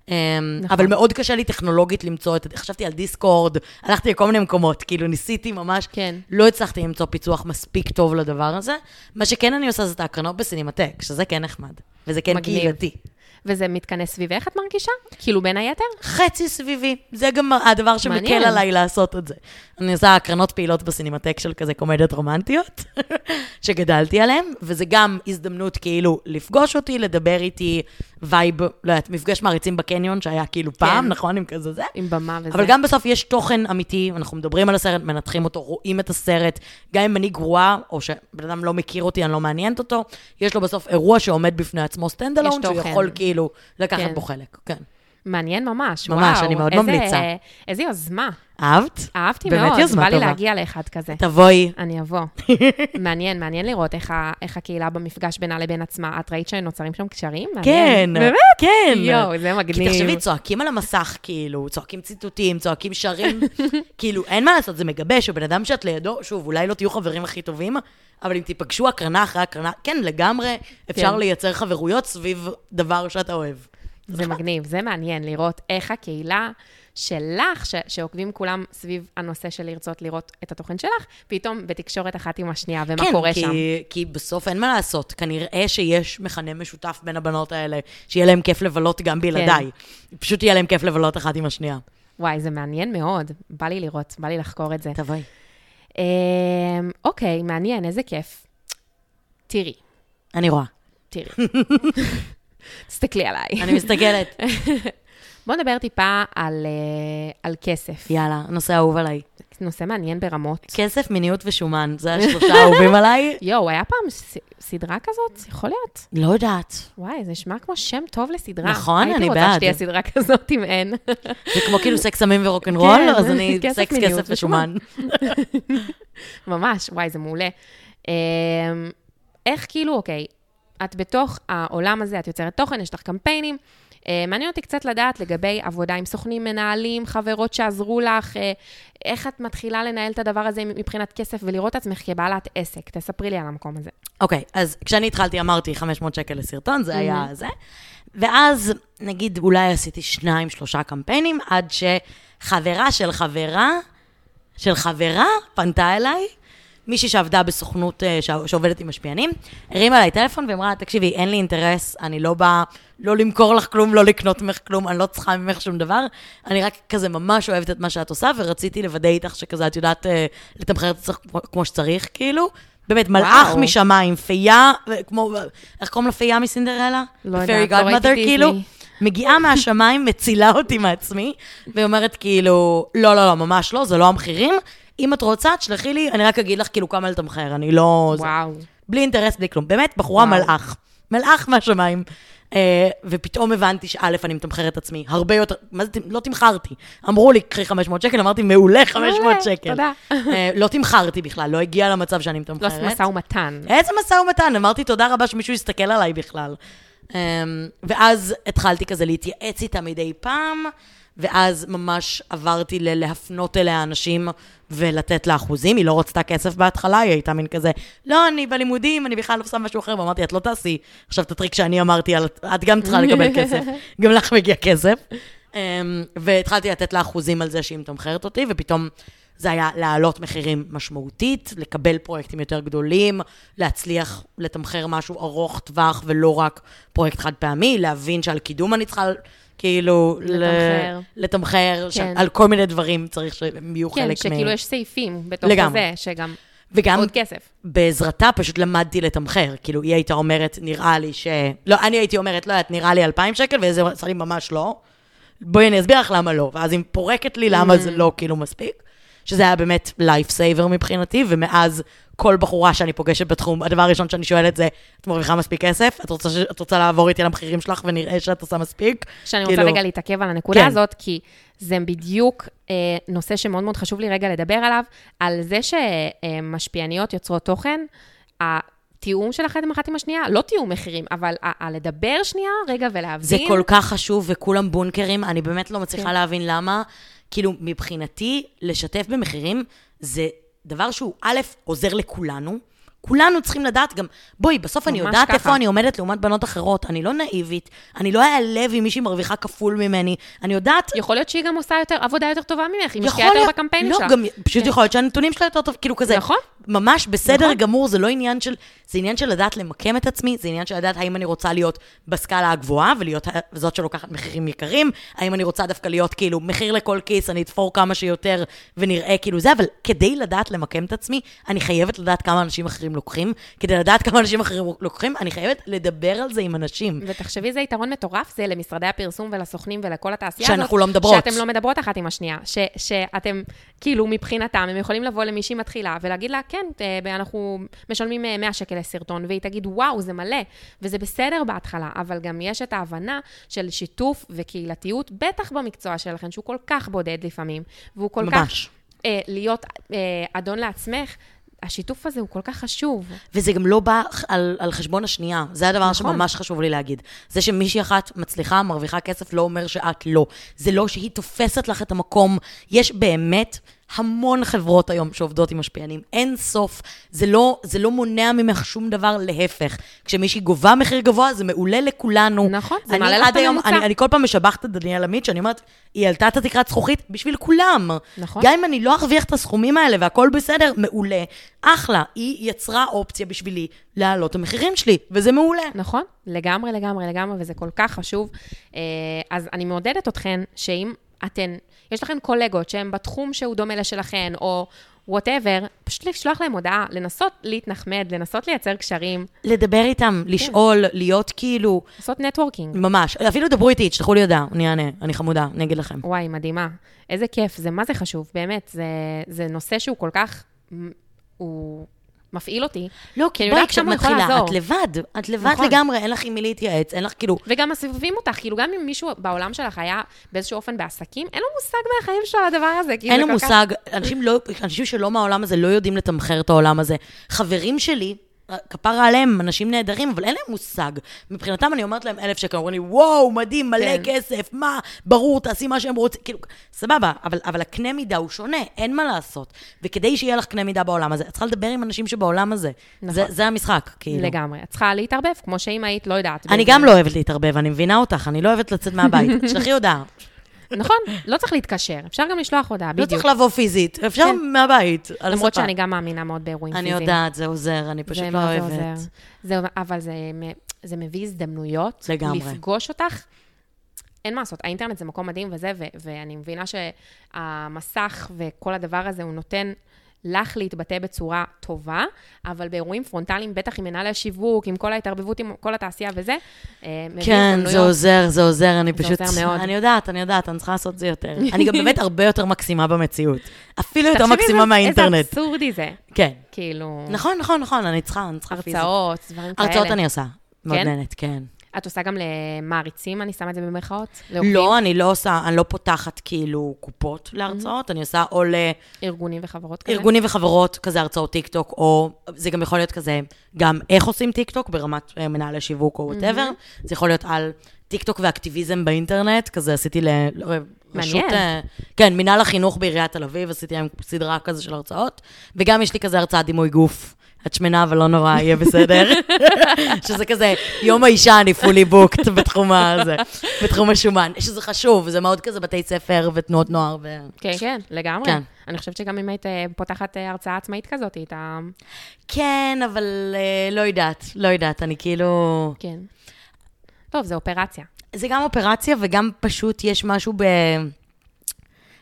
נכון. נכון. אבל מאוד קשה לי טכנולוגית למצוא את... חשבתי על דיסקורד, הלכתי לכל מיני מקומות, כאילו ניסיתי ממש, כן. לא הצלחתי למצוא פיצוח מספיק טוב לדבר הזה. מה שכן אני עושה זה את ההקרנות בסינמטק, שזה כן נחמד, וזה כן מגניב. קהילתי. וזה מתכנס סביב איך את מרגישה? כאילו בין היתר? חצי סביבי, זה גם הדבר שמקל מעניין. עליי לעשות את זה. אני עושה הקרנות פעילות בסינמטק של כזה קומדיות רומנטיות, (laughs) שגדלתי עליהן, וזה גם הזדמנות כאילו לפגוש אותי, לדבר איתי, vibe, לא יודעת, מפגש מעריצים בקניון, שהיה כאילו פעם, כן. נכון? עם כזה זה. עם במה וזה. אבל גם בסוף יש תוכן אמיתי, אנחנו מדברים על הסרט, מנתחים אותו, רואים את הסרט, גם אם אני גרועה, או שבן אדם לא מכיר אותי, אני לא מעניינת אותו, יש לו בסוף אירוע שעומד בפני עצמו stand alone, שהוא. יכול כאילו לקחת כן. בו חלק, כן. מעניין ממש, ממש, וואו. אני מאוד איזה- ממליצה. איזה יוזמה. אהבת? אהבתי באמת מאוד, יוזמה בא לי טובה. להגיע לאחד כזה. תבואי. אני אבוא. (laughs) מעניין, מעניין לראות איך, ה, איך הקהילה במפגש בינה לבין עצמה. את ראית שנוצרים שם קשרים? כן. באמת? כן. יואו, זה כי מגניב. תחשבי, צועקים על המסך, כאילו, צועקים ציטוטים, צועקים שרים, (laughs) כאילו, אין מה לעשות, זה מגבש, הבן אדם שאת לידו, שוב, אולי לא תהיו חברים הכי טובים, אבל אם תיפגשו הקרנה אחרי הקרנה, כן, לגמרי אפשר כן. לייצר חברויות סביב דבר שאתה אוהב. זה מגניב, זה מעניין לראות איך הקהילה שלך, ש- שעוקבים כולם סביב הנושא של לרצות לראות את התוכן שלך, פתאום בתקשורת אחת עם השנייה, ומה כן, קורה כי, שם. כי בסוף אין מה לעשות. כנראה שיש מכנה משותף בין הבנות האלה, שיהיה להם כיף לבלות גם בלעדיי. פשוט יהיה להם כיף לבלות אחת עם השנייה. וואי, זה מעניין מאוד. בא לי לראות, בא לי לחקור את זה. תבואי. אמ, אוקיי, מעניין, איזה כיף. תראי, אני רואה. תראי. (laughs) תסתכלי עליי. אני מסתכלת. (laughs) בואו נדבר טיפה על, אה, על כסף. יאללה, נושא אהוב עליי. נושא מעניין ברמות. כסף, מיניות ושומן, זה (laughs) השלושה האהובים עליי. יואו, היה פעם ס- סדרה כזאת? יכול להיות. לא יודעת. וואי, זה נשמע כמו שם טוב לסדרה. נכון, אני הייתי בעד. רוצה שתהיה סדרה כזאת אם אין. (laughs) זה כמו כאילו סקס סמים ורוקנרול, כן, אז אני סקס, כסף ושומן. ממש, וואי, זה מעולה. אמ, איך כאילו, אוקיי, את בתוך העולם הזה, את יוצרת תוכן, יש לך קמפיינים. אה, מעניין אותי קצת לדעת לגבי עבודה עם סוכנים, מנהלים, חברות שעזרו לך, אה, איך את מתחילה לנהל את הדבר הזה מבחינת כסף ולראות את עצמך כבעלת עסק. תספרי לי על המקום הזה. אוקיי, אז כשאני התחלתי אמרתי 500 שקל לסרטון, זה היה זה. ואז, נגיד, אולי עשיתי שניים, שלושה קמפיינים, עד שחברה של חברה, של חברה, פנתה אליי, מישהי שעבדה בסוכנות, אה, שעובדת עם משפיענים, הרימה אליי טלפון ואמרה, תקשיבי, אין לי אינטרס, אני לא באה לא למכור לך כלום, לא לקנות ממך כלום, אני לא צריכה ממך שום דבר, אני רק כזה ממש אוהבת את מה שאת עושה, ורציתי לוודא איתך שכזה, את יודעת אה, לתמחר את זה כמו- שצריך, כאילו. באמת, מלאך. משמיים, פייה, כמו, איך קוראים לה פייה מסינדרלה? לא יודעת, לא ראיתי. כאילו. מגיעה מהשמיים, מצילה אותי מעצמי, והיא אומרת כאילו, לא, לא, לא, ממש לא, זה לא המחירים. אם את רוצה, תשלחי לי, אני רק אגיד לך כאילו כמה לתמחר, אני לא... זה- וואו. בלי אינטרס, בלי כלום. באמת, בחורה וואו. מלאך. מלאך מהשמיים. אה, ופתאום הבנתי שא', אני מתמחרת עצמי הרבה יותר, מה זה, לא תמחרתי. אמרו לי, קחי 500 שקל, אמרתי, מעולה, 500 מעולה, שקל. תודה. אה, לא תמחרתי בכלל, לא הגיע למצב שאני לא מתמחרת. עשית משא ומתן. איזה משא ומתן? אמרתי, תודה רבה שמישהו יסתכל עליי בכלל. Um, ואז התחלתי כזה להתייעץ איתה מדי פעם, ואז ממש עברתי ל- להפנות אליה אנשים ולתת לה אחוזים. היא לא רצתה כסף בהתחלה, היא הייתה מין כזה, לא, אני בלימודים, אני בכלל לא עושה משהו אחר, ואמרתי, את לא תעשי עכשיו את הטריק שאני אמרתי, את גם צריכה לקבל כסף, (laughs) גם לך מגיע כסף. Um, והתחלתי לתת לה אחוזים על זה שהיא מתמחרת אותי, ופתאום זה היה להעלות מחירים משמעותית, לקבל פרויקטים יותר גדולים, להצליח לתמחר משהו ארוך טווח ולא רק פרויקט חד פעמי, להבין שעל קידום אני צריכה כאילו... לתמחר. לתמחר, כן. שעל כל מיני דברים צריך שהם יהיו כן, חלק מ... שכאילו יש סעיפים בתוך לגמרי. זה, שגם וגם עוד כסף. בעזרתה פשוט למדתי לתמחר. כאילו, היא הייתה אומרת, נראה לי ש... לא, אני הייתי אומרת, לא יודעת, נראה לי 2,000 שקל, וזה עשה לי ממש לא. בואי אני אסביר לך למה לא. ואז היא פורקת לי למה Mm. זה לא כאילו מספיק. שזה היה באמת לייף סייבר מבחינתי, ומאז כל בחורה שאני פוגשת בתחום, הדבר הראשון שאני שואלת זה, את מרוויחה מספיק כסף? את רוצה. את רוצה לעבור איתי על המחירים שלך ונראה שאת עושה מספיק? שאני כאילו- רוצה רגע להתעכב על הנקודה כן. הזאת, כי זה בדיוק אה, נושא שמאוד מאוד חשוב לי רגע לדבר עליו, על זה שמשפיעניות יוצרות תוכן, התיאום שלכם אחת עם השנייה, לא תיאום מחירים, אבל הלדבר שנייה, רגע, ולהבין. זה כל כך חשוב, וכולם בונקרים, אני באמת לא מצליחה כן. להבין למה. כאילו, מבחינתי, לשתף במחירים זה דבר שהוא, א', עוזר לכולנו. כולנו צריכים לדעת גם, בואי, בסוף אני יודעת ככה. איפה אני עומדת לעומת בנות אחרות, אני לא נאיבית, אני לא אעלב אם מישהי מרוויחה כפול ממני, אני יודעת... יכול להיות שהיא גם עושה יותר, עבודה יותר טובה ממך, היא משקיעה יותר בקמפיינים לא, שלה. גם פשוט כן. יכול להיות שהנתונים שלה יותר טוב, כאילו כזה. נכון. ממש בסדר נכון. גמור, זה לא עניין של... זה עניין של לדעת למקם את עצמי, זה עניין של לדעת האם אני רוצה להיות בסקאלה הגבוהה ולהיות זאת שלוקחת מחירים יקרים, האם אני רוצה דווקא להיות כאילו מחיר לכל כיס, אני אתפור כמה שיותר ונראה כאילו זה, אבל כדי לדעת למקם את עצמי, אני חייבת לדעת כמה אנשים אחרים לוקחים. כדי לדעת כמה אנשים אחרים לוקחים, אני חייבת לדבר על זה עם אנשים. ותחשבי, זה יתרון מטורף, זה למשרדי הפרסום ולסוכנים ולכל התעשייה שאנחנו הזאת. לא מדברות. שאתם לא מדברות אחת עם השנייה. ש, שאתם, כאילו, מבחינתם, הם יכולים לבוא למישהי מתחילה ולהגיד לה, כן, אה, אנחנו משלמים אה, 100 שקל לסרטון, והיא תגיד, וואו, זה מלא. וזה בסדר בהתחלה, אבל גם יש את ההבנה של שיתוף וקהילתיות, בטח במקצוע שלכם, שהוא כל כך בודד לפעמים, והוא כל כך... ממש. אה, להיות אה, אדון לעצמך, השיתוף הזה הוא כל כך חשוב. וזה גם לא בא על, על חשבון השנייה. זה הדבר נכון. שממש חשוב לי להגיד. זה שמישהי אחת מצליחה, מרוויחה כסף, לא אומר שאת לא. זה לא שהיא תופסת לך את המקום. יש באמת המון חברות היום שעובדות עם משפיענים. אין סוף. זה לא, זה לא מונע ממך שום דבר, להפך. כשמישהי גובה מחיר גבוה, זה מעולה לכולנו. נכון, זה מעלה לך את הממוצע. אני, אני כל פעם משבחת את דניאל עמית, שאני אומרת, היא העלתה את התקרת זכוכית בשביל כולם. נכון. גם אם אני לא ארוויח את הסכומים האלה והכל בסדר, מעולה. אחלה. היא יצרה אופציה בשבילי להעלות את המחירים שלי, וזה מעולה. נכון, לגמרי, לגמרי, לגמרי, וזה כל כך חשוב. אה, אז אני מעודדת אתכן שאם אתן, יש לכן קולגות שהן בתחום שהוא דומה לשלכן, או whatever, פשוט לשלוח להם הודעה, לנסות להתנחמד, לנסות לייצר קשרים, לדבר איתם, לשאול, להיות כאילו, לעשות networking. ממש. אפילו דברו איתי, תשלחו לי הודעה, אני אענה, אני חמודה, אני אגיד לכם. וואי, מדהימה. איזה כיף, זה מה זה חשוב, באמת. זה, זה נושא שהוא כל כך, הוא מפעיל אותי. לא, כי אני בואי, יודעת כשאת מתחילה, לעזור. את לבד. את לבד נכון. לגמרי, אין לך עם מי להתייעץ, אין לך כאילו... וגם מסביבים אותך, כאילו גם אם מישהו בעולם שלך היה באיזשהו אופן בעסקים, אין לו מושג מהחיים שלו על הדבר הזה. כאילו, אין לו כל כך- מושג, אנשים, לא, אנשים שלא מהעולם הזה לא יודעים לתמחר את העולם הזה. חברים שלי, כפרה עליהם, אנשים נהדרים, אבל אין להם מושג. מבחינתם אני אומרת להם אלף שקל, אומרים לי, וואו, מדהים, מלא כן. כסף, מה, ברור, תעשי מה שהם רוצים. כאילו, סבבה, אבל, אבל הקנה מידה הוא שונה, אין מה לעשות. וכדי שיהיה לך קנה מידה בעולם הזה, את צריכה לדבר עם אנשים שבעולם הזה. נכון. זה, זה המשחק, כאילו. לגמרי. את צריכה להתערבב, כמו שאם היית, לא יודעת. אני גם לא אוהבת להתערבב, אני מבינה אותך, אני לא אוהבת לצאת מהבית. (laughs) תשלחי הודעה. נכון, לא צריך להתקשר, אפשר גם לשלוח הודעה, לא בדיוק. צריך לבוא פיזית, אפשר כן. מהבית, על למרות הספה. שאני גם מאמינה מאוד באירועים אני פיזיים. יודעת, זה עוזר, אני פשוט לא אוהבת. עוזר. זה, אבל זה, זה מביא הזדמנויות. לגמרי. לפגוש אותך. אין מה לעשות, האינטרנט זה מקום מדהים וזה, ו- ואני מבינה שהמסך וכל הדבר הזה, הוא נותן לך להתבטא בצורה טובה, אבל באירועים פרונטליים, בטח עם מנהלי השיווק, עם כל ההתערבבות עם כל התעשייה וזה, אה, כן. זה עוזר, זה עוזר, אני זה פשוט... עוזר מאוד. אני יודעת, אני יודעת, אני צריכה לעשות זה יותר. (laughs) אני גם באמת הרבה יותר מקסימה במציאות. אפילו יותר מקסימה מהאינטרנט. איזה אבסורדי זה. כן. כאילו, נכון, נכון, נכון, אני צריכה, אני צריכה. הרצאות, דברים כאלה. הרצאות אני עושה. מאוד כן? נהנית, כן. את עושה גם למעריצים, אני שמה את זה במרכאות? לא, אני לא עושה, אני לא פותחת כאילו קופות להרצאות, אני עושה או ארגונים וחברות כאלה? לארגונים וחברות, כזה הרצאות טיק טוק, או זה גם יכול להיות כזה, גם איך עושים טיק טוק ברמת אה, מנהלי שיווק או whatever. זה יכול להיות על טיק טוק ואקטיביזם באינטרנט, כזה עשיתי ל... ל- רשות, מעניין. אה, כן, מינהל החינוך בעיריית תל אביב, עשיתי להם סדרה כזה של הרצאות, וגם יש לי כזה הרצאת דימוי גוף. את שמנה, אבל לא נורא, יהיה בסדר. (laughs) שזה כזה, יום האישה, אני פולי בוקט בתחום הזה, בתחום השומן. שזה חשוב, זה מאוד כזה בתי ספר ותנועות נוער ו... כן, כן, לגמרי. כן. אני חושבת שגם אם היית אה, פותחת אה, הרצאה עצמאית כזאת, היית... כן, אבל אה, לא יודעת, לא יודעת, אני כאילו... כן. טוב, זה אופרציה. זה גם אופרציה וגם פשוט יש משהו ב...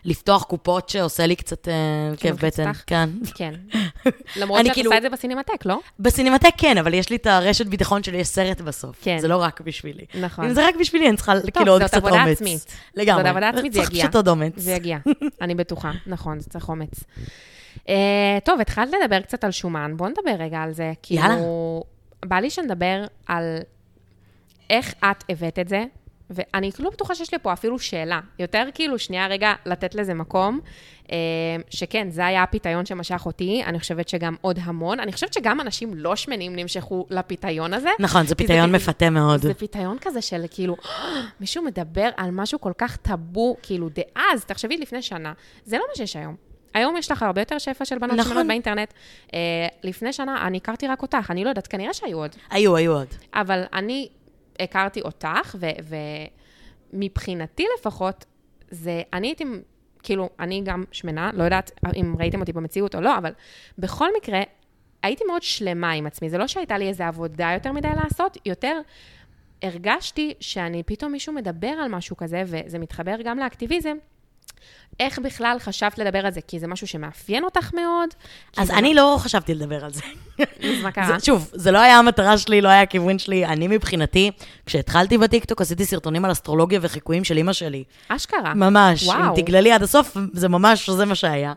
לפתוח קופות שעושה לי קצת אה, כאב מלחיץ בטן. כן. כן. (laughs) למרות שאת כאילו- עושה את זה בסינמטק, לא? בסינמטק כן, אבל יש לי את הרשת ביטחון שלי, יש סרט בסוף. כן. זה לא רק בשבילי. נכון. אם זה רק בשבילי, אני צריכה כאילו עוד זאת קצת עבודה אומץ. עצמית. לגמרי. זאת עבודה עצמית, זה צריך יגיע. פשוט עוד אומץ. זה יגיע, (laughs) אני בטוחה. נכון, זה צריך אומץ. אה, טוב, התחלת לדבר קצת על שומן, בוא נדבר רגע על זה. כאילו, יאללה. בא לי שנדבר על איך את הבאת את זה ואני לא בטוחה שיש לי פה אפילו שאלה. יותר כאילו, שנייה רגע, לתת לזה מקום. אה, שכן, זה היה הפיתיון שמשך אותי, אני חושבת שגם עוד המון. אני חושבת שגם אנשים לא שמנים נמשכו לפיתיון הזה. נכון, זה פיתיון זה- מפתה מאוד. זה פיתיון כזה של כאילו, (gasps) מישהו מדבר על משהו כל כך טאבו, כאילו, דאז, תחשבי לפני שנה, זה לא מה שיש היום. היום יש לך הרבה יותר שפע של בנות נכון. שמנות באינטרנט. אה, לפני שנה, אני הכרתי רק אותך, אני לא יודעת, כנראה שהיו עוד. היו, היו עוד. אבל אני הכרתי אותך, ומבחינתי לפחות, זה, אני הייתי, כאילו, אני גם שמנה, לא יודעת אם ראיתם אותי במציאות או לא, אבל בכל מקרה, הייתי מאוד שלמה עם עצמי. זה לא שהייתה לי איזו עבודה יותר מדי לעשות, יותר הרגשתי שאני, פתאום מישהו מדבר על משהו כזה, וזה מתחבר גם לאקטיביזם. איך בכלל חשבת לדבר על זה? כי זה משהו שמאפיין אותך מאוד? אז זה אני לא חשבתי לדבר על זה. אז מה (laughs) קרה? שוב, זה לא היה המטרה שלי, לא היה הכיוון שלי. אני מבחינתי, כשהתחלתי בטיקטוק, עשיתי סרטונים על אסטרולוגיה וחיקויים של אימא שלי. אשכרה. ממש, אם וואו. תגללי עד הסוף, זה ממש, זה מה שהיה.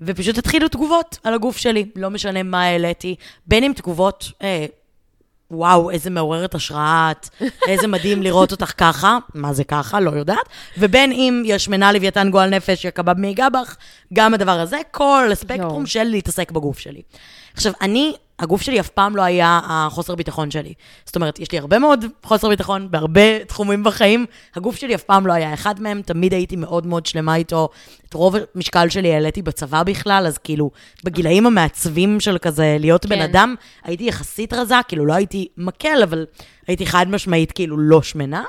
ופשוט התחילו תגובות על הגוף שלי, לא משנה מה העליתי, בין אם תגובות, אה, וואו, איזה מעוררת השראה את, איזה מדהים לראות אותך ככה, מה זה ככה, לא יודעת, ובין אם יש מנה לוויתן גועל נפש, יא קבב מעיגה בך, גם הדבר הזה, כל הספקטרום. של להתעסק בגוף שלי. עכשיו, אני, הגוף שלי אף פעם לא היה החוסר ביטחון שלי. זאת אומרת, יש לי הרבה מאוד חוסר ביטחון בהרבה תחומים בחיים, הגוף שלי אף פעם לא היה אחד מהם, תמיד הייתי מאוד מאוד שלמה איתו. את רוב המשקל שלי העליתי בצבא בכלל, אז כאילו, בגילאים המעצבים של כזה להיות כן. בן אדם, הייתי יחסית רזה, כאילו לא הייתי מקל, אבל הייתי חד משמעית כאילו לא שמנה.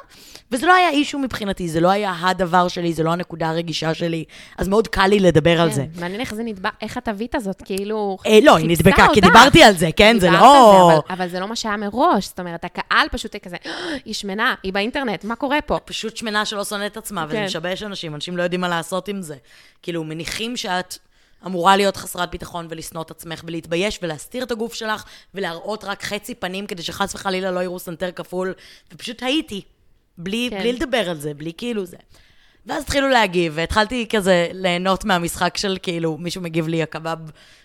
וזה לא היה אישו מבחינתי, זה לא היה הדבר שלי, זה לא הנקודה הרגישה שלי, אז מאוד קל לי לדבר על זה. כן, מעניין איך זה נדבק, איך התווית הזאת, כאילו... אה, לא, היא נדבקה, כי אותך. דיברתי על זה, כן? זה לא... זה, אבל, אבל זה לא מה שהיה מראש. זאת אומרת, הקהל פשוט כזה, "אה, היא שמנה, היא באינטרנט, מה קורה פה? פשוט שמנה שלא שונאת עצמה, וזה כן. משבש אנשים, אנשים לא יודעים מה לעשות עם זה. כאילו, מניחים שאת אמורה להיות חסרת ביטחון ולשנוא את עצמך ולהתבייש ולהסתיר את הגוף שלך ולהראות רק חצי פנים כדי שחס וחלילה לא יראו סנטר כפול, ופשוט הייתי, בלי, כן. בלי לדבר על זה, בלי כאילו זה. ואז התחילו להגיב, והתחלתי כזה ליהנות מהמשחק של כאילו, מישהו מגיב לי, הקבב,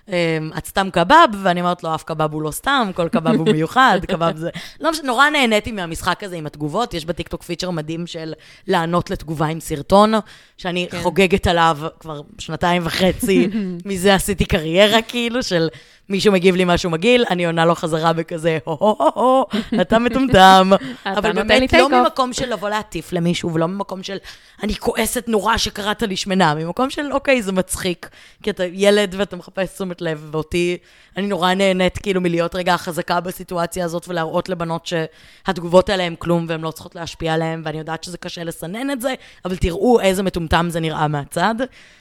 אה, את סתם קבב, ואני אומרת לו, אף קבב הוא לא סתם, כל קבב הוא מיוחד, (laughs) קבב זה... לא משנה, נורא נהניתי מהמשחק הזה עם התגובות, יש בטיקטוק פיצ'ר מדהים של לענות לתגובה עם סרטון, שאני כן. חוגגת עליו כבר שנתיים וחצי, (laughs) מזה עשיתי קריירה כאילו, של מישהו מגיב לי משהו מגעיל, אני עונה לו חזרה בכזה, הו-הו-הו, אתה מטומטם. (laughs) אבל באמת, לא. ממקום של לבוא להטיף למישהו, ולא ממקום של אני כועסת נורא שקראת לי שמנה, ממקום של אוקיי, זה מצחיק, כי אתה ילד ואתה מחפש תשומת לב, ואותי, אני נורא נהנית כאילו מלהיות רגע חזקה בסיטואציה הזאת, ולהראות לבנות שהתגובות האלה הם כלום, והן לא צריכות להשפיע עליהן, ואני יודעת שזה קשה לסנן את זה, אבל תראו איזה מטומטם זה נראה מהצד.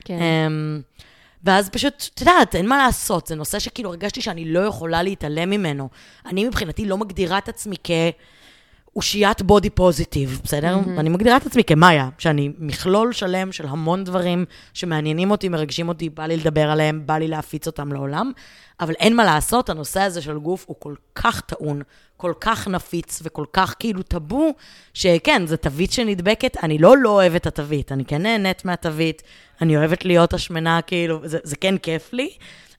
כן. אמ, ואז פשוט, את יודעת, אין מה לעשות, זה נושא שכאילו הרגשתי שאני לא יכולה להתעלם ממנו. אני מבחינתי לא מגדירה את עצמי כאושיית בודי פוזיטיב, בסדר? Mm-hmm. אני מגדירה את עצמי כמאיה, שאני מכלול שלם של המון דברים שמעניינים אותי, מרגשים אותי, בא לי לדבר עליהם, בא לי להפיץ אותם לעולם, אבל אין מה לעשות, הנושא הזה של גוף הוא כל כך טעון, כל כך נפיץ וכל כך כאילו טאבו, שכן, זו תווית שנדבקת, אני לא לא אוהבת את התווית, אני כן נהנית מהתווית, אני אוהבת להיות השמנה, כאילו, זה, זה כן כיף לי,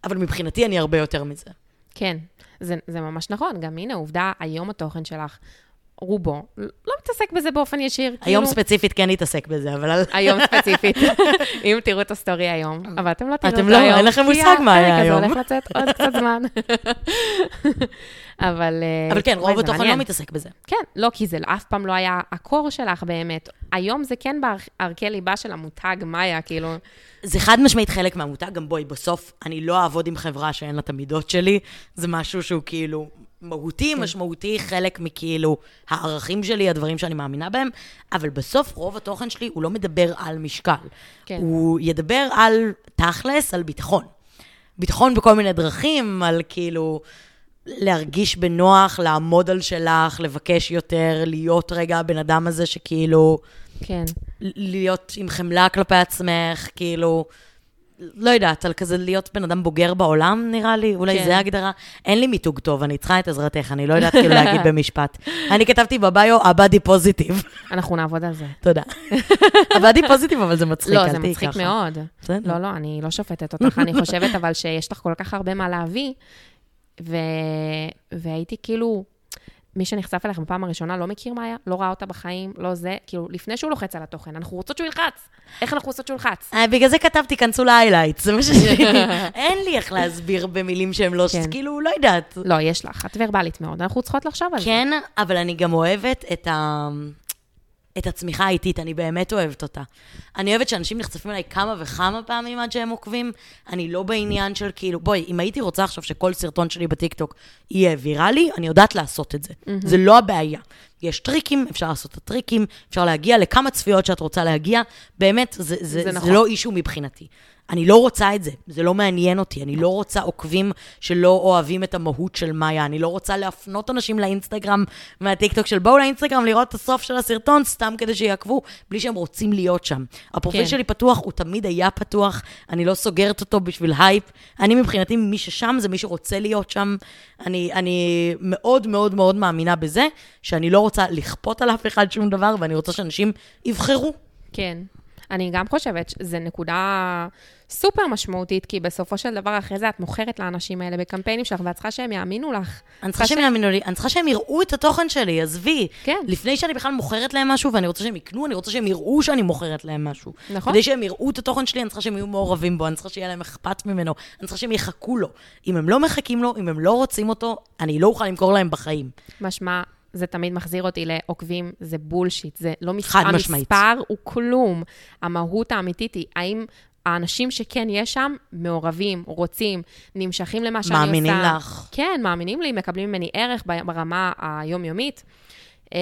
אבל מבחינתי אני הרבה יותר מזה. כן, זה, זה ממש נכון. גם הנה, עובדה, היום התוכן שלך, רובו, לא מתעסק בזה באופן ישיר. היום כאילו, ספציפית כן נתעסק בזה, אבל... היום (laughs) ספציפית, אם תראו את הסטורי היום, אבל אתם לא תראו אתם אותו לא, היום. אין לכם כי מושג מה היה הפרק היום. הזה הולך לצאת עוד קצת (laughs) זמן. אבל... אה, אבל כן, רוב התוכן לא. מתעסק בזה. כן, לא, כי זה אף פעם לא היה ה core שלך באמת. היום זה כן בערכי ליבה של המותג מאיה, כאילו... זה חד משמעית חלק מהמותג, גם בואי, בסוף אני לא אעבוד עם חברה שאין לה את המידות שלי, זה משהו שהוא כאילו מהותי, משמעותי, חלק מכאילו הערכים שלי, הדברים שאני מאמינה בהם, אבל בסוף רוב התוכן שלי הוא לא מדבר על משקל. כן. הוא ידבר על תכלס, על ביטחון. ביטחון בכל מיני דרכים, על כאילו להרגיש בנוח, לעמוד על שלך, לבקש יותר, להיות רגע הבן אדם הזה שכאילו... כן. להיות עם חמלה כלפי עצמך, כאילו, לא יודעת, על כזה להיות בן אדם בוגר בעולם, נראה לי, אולי כן. זה ההגדרה. אין לי מיתוג טוב, אני צריכה את עזרתך, אני לא יודעת כאילו להגיד (laughs) במשפט. אני כתבתי בביו, הבאדי פוזיטיב. אנחנו נעבוד על זה. תודה. (laughs) הבאדי פוזיטיב, אבל זה מצחיק, לא, זה מצחיק ככה. מאוד. לא, לא, אני לא שופטת אותך, אני חושבת אבל שיש לך כל כך הרבה מה להביא, ו... והייתי כאילו, מי שנחשף אליך בפעם הראשונה לא מכיר מאיה, לא ראה אותה בחיים, לא זה, כאילו, לפני שהוא לוחץ על התוכן, אנחנו רוצות שהוא ילחץ. איך אנחנו רוצות שהוא ילחץ? אה, בגלל זה כתבתי, כנסו להיילייט, זה מה ש... (laughs) אין לי איך להסביר במילים שהן לא, כן. כאילו, לא יודעת. לא, יש לך, את ורבלית מאוד, אנחנו צריכות לחשוב על זה. כן, אבל אני גם אוהבת את ה... את הצמיחה האיטית, אני באמת אוהבת אותה. אני אוהבת שאנשים נחשפים אליי כמה וכמה פעמים עד שהם עוקבים. אני לא בעניין של כאילו, בואי, אם הייתי רוצה עכשיו שכל סרטון שלי בטיקטוק יהיה ויראלי, אני יודעת לעשות את זה. Mm-hmm. זה לא הבעיה. יש טריקים, אפשר לעשות את הטריקים, אפשר להגיע לכמה צפיות שאת רוצה להגיע. באמת, זה, זה, זה זה, נכון. זה לא issue מבחינתי. אני לא רוצה את זה, זה לא מעניין אותי. אני לא רוצה עוקבים שלא אוהבים את המהות של מאיה. אני לא רוצה להפנות אנשים לאינסטגרם מהטיקטוק של בואו לאינסטגרם לראות את הסוף של הסרטון, סתם כדי שיעקבו, בלי שהם רוצים להיות שם. הפרופיל כן. שלי פתוח, הוא תמיד היה פתוח, אני לא סוגרת אותו בשביל הייפ. אני מבחינתי, מי ששם זה מי שרוצה להיות שם. אני, אני מאוד מאוד מאוד מאמינה בזה, שאני לא רוצה לכפות על אף אחד שום דבר, ואני רוצה שאנשים יבחרו. כן. אני גם חושבת שזו נקודה סופר משמעותית, כי בסופו של דבר, אחרי זה את מוכרת לאנשים האלה בקמפיינים שלך, ואת צריכה שהם יאמינו לך. אני צריכה שהם יאמינו לי, אני צריכה שהם יראו את התוכן שלי, עזבי. כן. לפני שאני בכלל מוכרת להם משהו, ואני רוצה שהם יקנו, אני רוצה שהם יראו שאני מוכרת להם משהו. נכון. כדי שהם יראו את התוכן שלי, אני צריכה שהם יהיו מעורבים בו, אני צריכה שיהיה להם אכפת ממנו, אני צריכה שהם יחכו לו. אם הם לא מחכים לו, אם הם לא רוצים אותו, אני לא אוכל למכור להם בחיים. משמע, זה תמיד מחזיר אותי לעוקבים, זה בולשיט, זה לא מספר, חד משמעית. המספר הוא כלום. המהות האמיתית היא, האם האנשים שכן יש שם, מעורבים, רוצים, נמשכים למה שאני עושה. מאמינים לך. כן, מאמינים לי, מקבלים ממני ערך ברמה היומיומית. אה,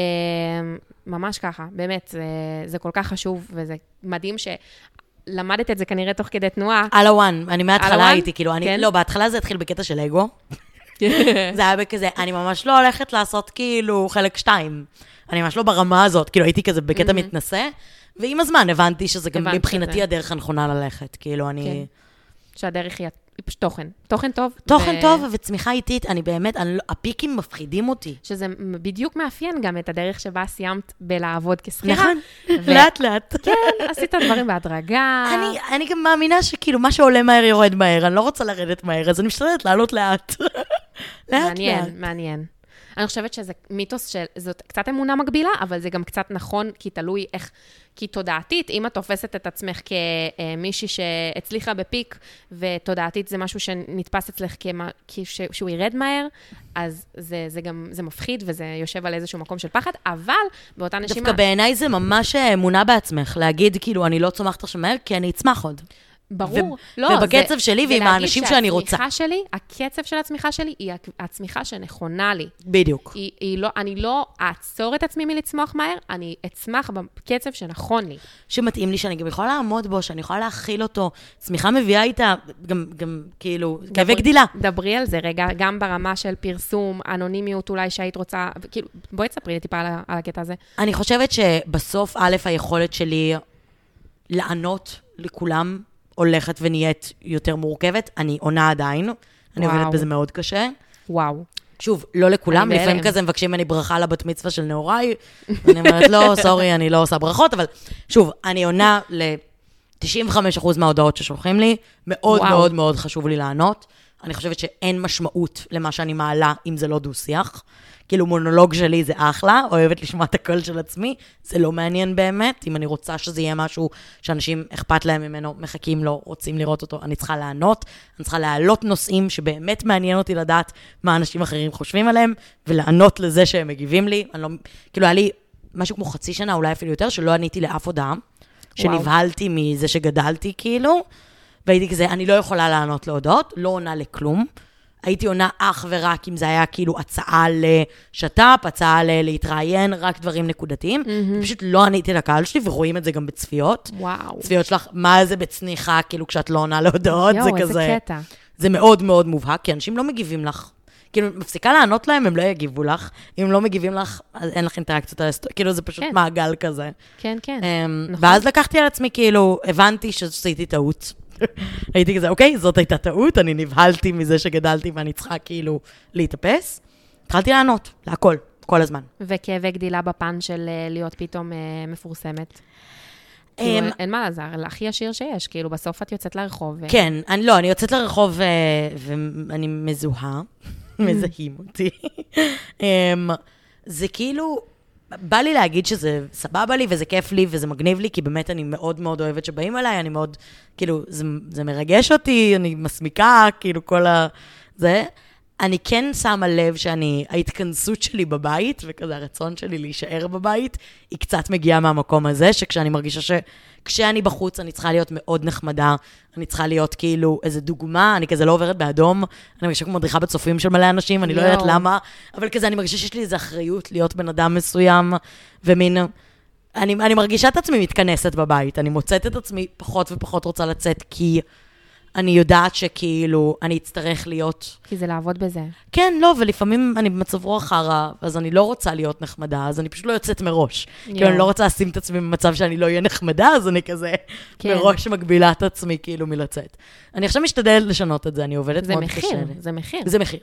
ממש ככה, באמת, זה, זה כל כך חשוב, וזה מדהים שלמדת את זה כנראה תוך כדי תנועה. על הוואן, אני מההתחלה? הייתי, כאילו, אני, כן. לא, בהתחלה זה התחיל בקטע של אגו. (laughs) זה היה בכזה, אני ממש לא הולכת לעשות כאילו חלק שתיים. אני ממש לא ברמה הזאת, כאילו הייתי כזה בקטע מתנשא, ועם הזמן הבנתי שזה גם מבחינתי שזה. הדרך הנכונה ללכת. כאילו, אני... שהדרך היא היא פשוט תוכן. תוכן טוב. תוכן ו- טוב וצמיחה איטית, אני באמת, אני לא- הפיקים מפחידים אותי. שזה בדיוק מאפיין גם את הדרך שבה סיימת בלעבוד כשכירה. נכון, ו- לאט לאט. כן, עשית דברים בהדרגה. אני, אני גם מאמינה שכאילו מה שעולה מהר יורד מהר, אני לא רוצה לרדת מהר, אז אני משתדלת לעלות לאט. לאט לאט. מעניין, מעניין. אני חושבת שזה מיתוס של, זאת קצת אמונה מגבילה, אבל זה גם קצת נכון, כי תלוי איך, כי תודעתית, אם את תופסת את עצמך כמישהי שהצליחה בפיק, ותודעתית זה משהו שנתפס אצלך כמה, כש, שהוא ירד מהר, אז זה, זה גם, זה מפחיד וזה יושב על איזשהו מקום של פחד, אבל באותה נשימה... דווקא בעיניי זה ממש אמונה בעצמך, להגיד כאילו, אני לא צומחת עכשיו מהר, כי אני אצמח עוד. ברור. ו- לא, ובקצב זה- שלי ועם ולהגיד האנשים שאני רוצה. שהצמיחה שלי, הקצב של הצמיחה שלי, היא הצ- הצמיחה שנכונה לי. בדיוק. היא, היא לא, אני לא אעצור את עצמי מלצמוח מהר, אני אצמח בקצב שנכון לי. שמתאים לי, שאני גם יכולה לעמוד בו, שאני יכולה להכיל אותו. צמיחה מביאה איתה גם, גם כאילו, כאבי גדילה. דברי על זה רגע, גם ברמה של פרסום, אנונימיות אולי שהיית רוצה, כאילו, בואי תספרי לי טיפה על, על הקטע הזה. אני חושבת שבסוף, א', היכולת שלי לענות לכולם הולכת ונהיית יותר מורכבת. אני עונה עדיין, אני וואו. עובדת בזה מאוד קשה. וואו. שוב, לא לכולם, אני לפעמים בהלם. כזה מבקשים ממני ברכה לבת מצווה של נעוריי, ואני אומרת, לא, (laughs) סורי, אני לא עושה ברכות, אבל שוב, אני עונה ל-95% מההודעות ששולחים לי, מאוד וואו. מאוד מאוד חשוב לי לענות. אני חושבת שאין משמעות למה שאני מעלה אם זה לא דו-שיח. כאילו, מונולוג שלי זה אחלה, אוהבת לשמוע את הקול של עצמי, זה לא מעניין באמת. אם אני רוצה שזה יהיה משהו שאנשים אכפת להם ממנו, מחכים לו, רוצים לראות אותו, אני צריכה לענות, אני צריכה להעלות נושאים שבאמת מעניין אותי לדעת מה אנשים אחרים חושבים עליהם, ולענות לזה שהם מגיבים לי. אני לא, כאילו, היה לי משהו כמו חצי שנה, אולי אפילו יותר, שלא עניתי לאף הודעה, שנבהלתי מזה שגדלתי, כאילו, והייתי כזה, אני לא יכולה לענות להודעות, לא עונה לכלום. הייתי עונה אך ורק אם זה היה כאילו הצעה לשת"פ, הצעה ל- להתראיין, רק דברים נקודתיים. Mm-hmm. פשוט לא עניתי לקהל שלי, ורואים את זה גם בצפיות. וואו. צפיות שלך, מה זה בצניחה, כאילו, כשאת לא עונה להודעות, זה יואו, כזה... איזה קטע. זה מאוד מאוד מובהק, כי אנשים לא מגיבים לך. כאילו, מפסיקה לענות להם, הם לא יגיבו לך. אם לא מגיבים לך, אז אין לך אינטראקציות על הסטורי. כאילו, זה פשוט כן. מעגל כזה. כן, כן. אמ, נכון. ואז לקחתי על עצמי, כאילו, הבנתי שעשיתי טעות. הייתי כזה, אוקיי, זאת הייתה טעות, אני נבהלתי מזה שגדלתי ואני צריכה כאילו להתאפס. התחלתי לענות, להכל, כל הזמן. וכאבי גדילה בפן של אה, להיות פתאום אה, מפורסמת. אמ, כאילו, אין מה לעזר, הכי ישיר שיש, כאילו, בסוף את יוצאת לרחוב. ו- כן, אני לא, אני יוצאת לרחוב אה, ואני מזוהה, (laughs) מזהים אותי. אמ, זה כאילו, בא לי להגיד שזה סבבה לי וזה כיף לי וזה מגניב לי, כי באמת אני מאוד מאוד אוהבת שבאים אליי, אני מאוד, כאילו, זה, זה מרגש אותי, אני מסמיקה, כאילו, כל ה... זה. אני כן שמה לב שאני, ההתכנסות שלי בבית, וכזה הרצון שלי להישאר בבית, היא קצת מגיעה מהמקום הזה, שכשאני מרגישה שכשאני בחוץ אני צריכה להיות מאוד נחמדה, אני צריכה להיות כאילו איזה דוגמה, אני כזה לא עוברת באדום, אני מרגישה כמו מדריכה בצופים של מלא אנשים, אני לא יודעת למה, אבל כזה אני מרגישה שיש לי איזו אחריות להיות בן אדם מסוים, ומין... אני, אני מרגישה את עצמי מתכנסת בבית, אני מוצאת את עצמי פחות ופחות רוצה לצאת, כי... אני יודעת שכאילו, אני אצטרך להיות... כי זה לעבוד בזה. כן, לא, ולפעמים אני במצב רוח חרא, אז אני לא רוצה להיות נחמדה, אז אני פשוט לא יוצאת מראש. Yeah. כאילו, אני לא רוצה לשים את עצמי במצב שאני לא אהיה נחמדה, אז אני כזה כן. מראש מגבילה את עצמי כאילו מלצאת. אני עכשיו משתדלת לשנות את זה, אני עובדת מאוד מחיר, קשה. זה מחיר, זה מחיר.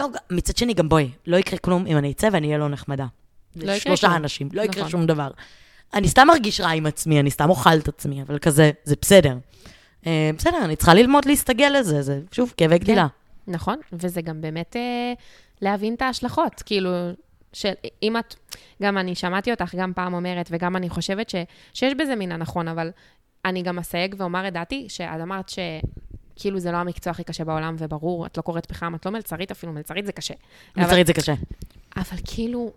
לא, מצד שני, גם בואי, לא יקרה כלום אם אני אצא ואני אהיה לא נחמדה. לא יקרה כלום. שלושה אנשים, לא יקרה נכון. שום דבר. אני סתם מרגיש רע עם עצמי, אני סתם אוכל את עצמי, אבל כזה, זה בסדר. אה, בסדר, אני צריכה ללמוד להסתגל לזה, זה שוב כאבי כן, גדילה. נכון, וזה גם באמת אה, להבין את ההשלכות. כאילו, שאם את, גם אני שמעתי אותך גם פעם אומרת, וגם אני חושבת ש, שיש בזה מן הנכון, אבל אני גם אסייג ואומר את דעתי, שאת אמרת ש... כאילו זה לא המקצוע הכי קשה בעולם, וברור, את לא קוראת פחם, את לא מלצרית אפילו, מלצרית זה קשה. מלצרית אבל, זה קשה. אבל כאילו,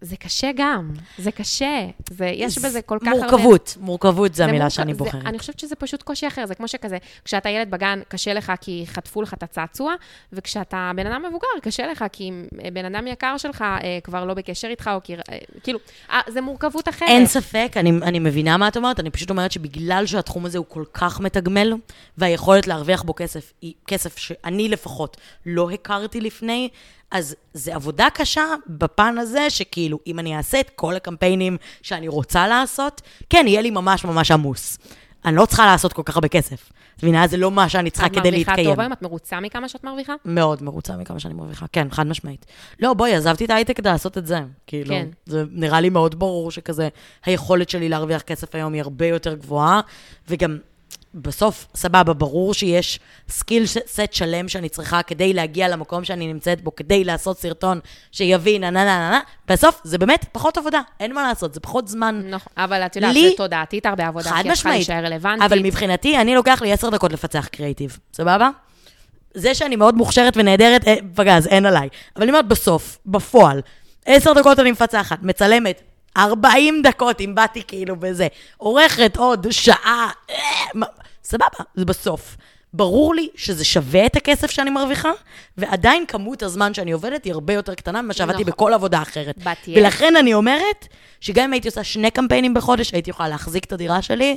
זה קשה גם, זה קשה. זה, יש בזה כל כך הרבה... מורכבות, מורכבות זה המילה שאני בוחרת. אני חושבת שזה פשוט קושי אחר, זה כמו שכזה, כשאתה ילד בגן, קשה לך כי חטפו לך את הצעצוע, וכשאתה בן אדם מבוגר, קשה לך כי בן אדם יקר שלך אה, כבר לא בקשר איתך, או כי... אה, כאילו, אה, זה מורכבות אחרת. אין ספק, אני, אני מבינה מה את אומרת, אני פשוט אומרת שבגלל שהתחום הזה הוא כל כך מתגמל, והיכולת להרוויח בו כסף, היא כסף שאני לפחות לא הכרתי לפני, אז זה עבודה קשה בפן הזה, שכאילו, אם אני אעשה את כל הקמפיינים שאני רוצה לעשות, כן, יהיה לי ממש ממש עמוס. אני לא צריכה לעשות כל כך הרבה כסף. את מבינה? זה לא מה שאני צריכה כדי להתקיים. את מרוויחה טוב היום? את מרוצה מכמה שאת מרוויחה? מאוד מרוצה מכמה שאני מרוויחה, כן, חד משמעית. לא, בואי, עזבתי את ההייטק כדי לעשות את זה. כאילו, כן. זה נראה לי מאוד ברור שכזה, היכולת שלי להרוויח כסף היום היא הרבה יותר גבוהה, וגם בסוף, סבבה, ברור שיש skill set שלם שאני צריכה כדי להגיע למקום שאני נמצאת בו, כדי לעשות סרטון שיבין, נה נה נה נה, בסוף זה באמת פחות עבודה, אין מה לעשות, זה פחות זמן. נכון, אבל את יודעת, לי, זה תודעתית הרבה עבודה, חד רלוונטית. אבל מבחינתי, אני לוקח לי עשר דקות לפצח קריאיטיב, סבבה? זה שאני מאוד מוכשרת ונהדרת, אה, פגז, אין עליי. אבל אני אומרת, בסוף, בפועל, עשר דקות אני מפצחת, מצלמת, 40 דקות, אם באתי כאילו בזה, עורכת עוד שעה, אה, סבבה, זה בסוף. ברור לי שזה שווה את הכסף שאני מרוויחה, ועדיין כמות הזמן שאני עובדת היא הרבה יותר קטנה ממה שעבדתי נכון. בכל עבודה אחרת. בתיה. ולכן אני אומרת, שגם אם הייתי עושה שני קמפיינים בחודש, הייתי יכולה להחזיק את הדירה שלי,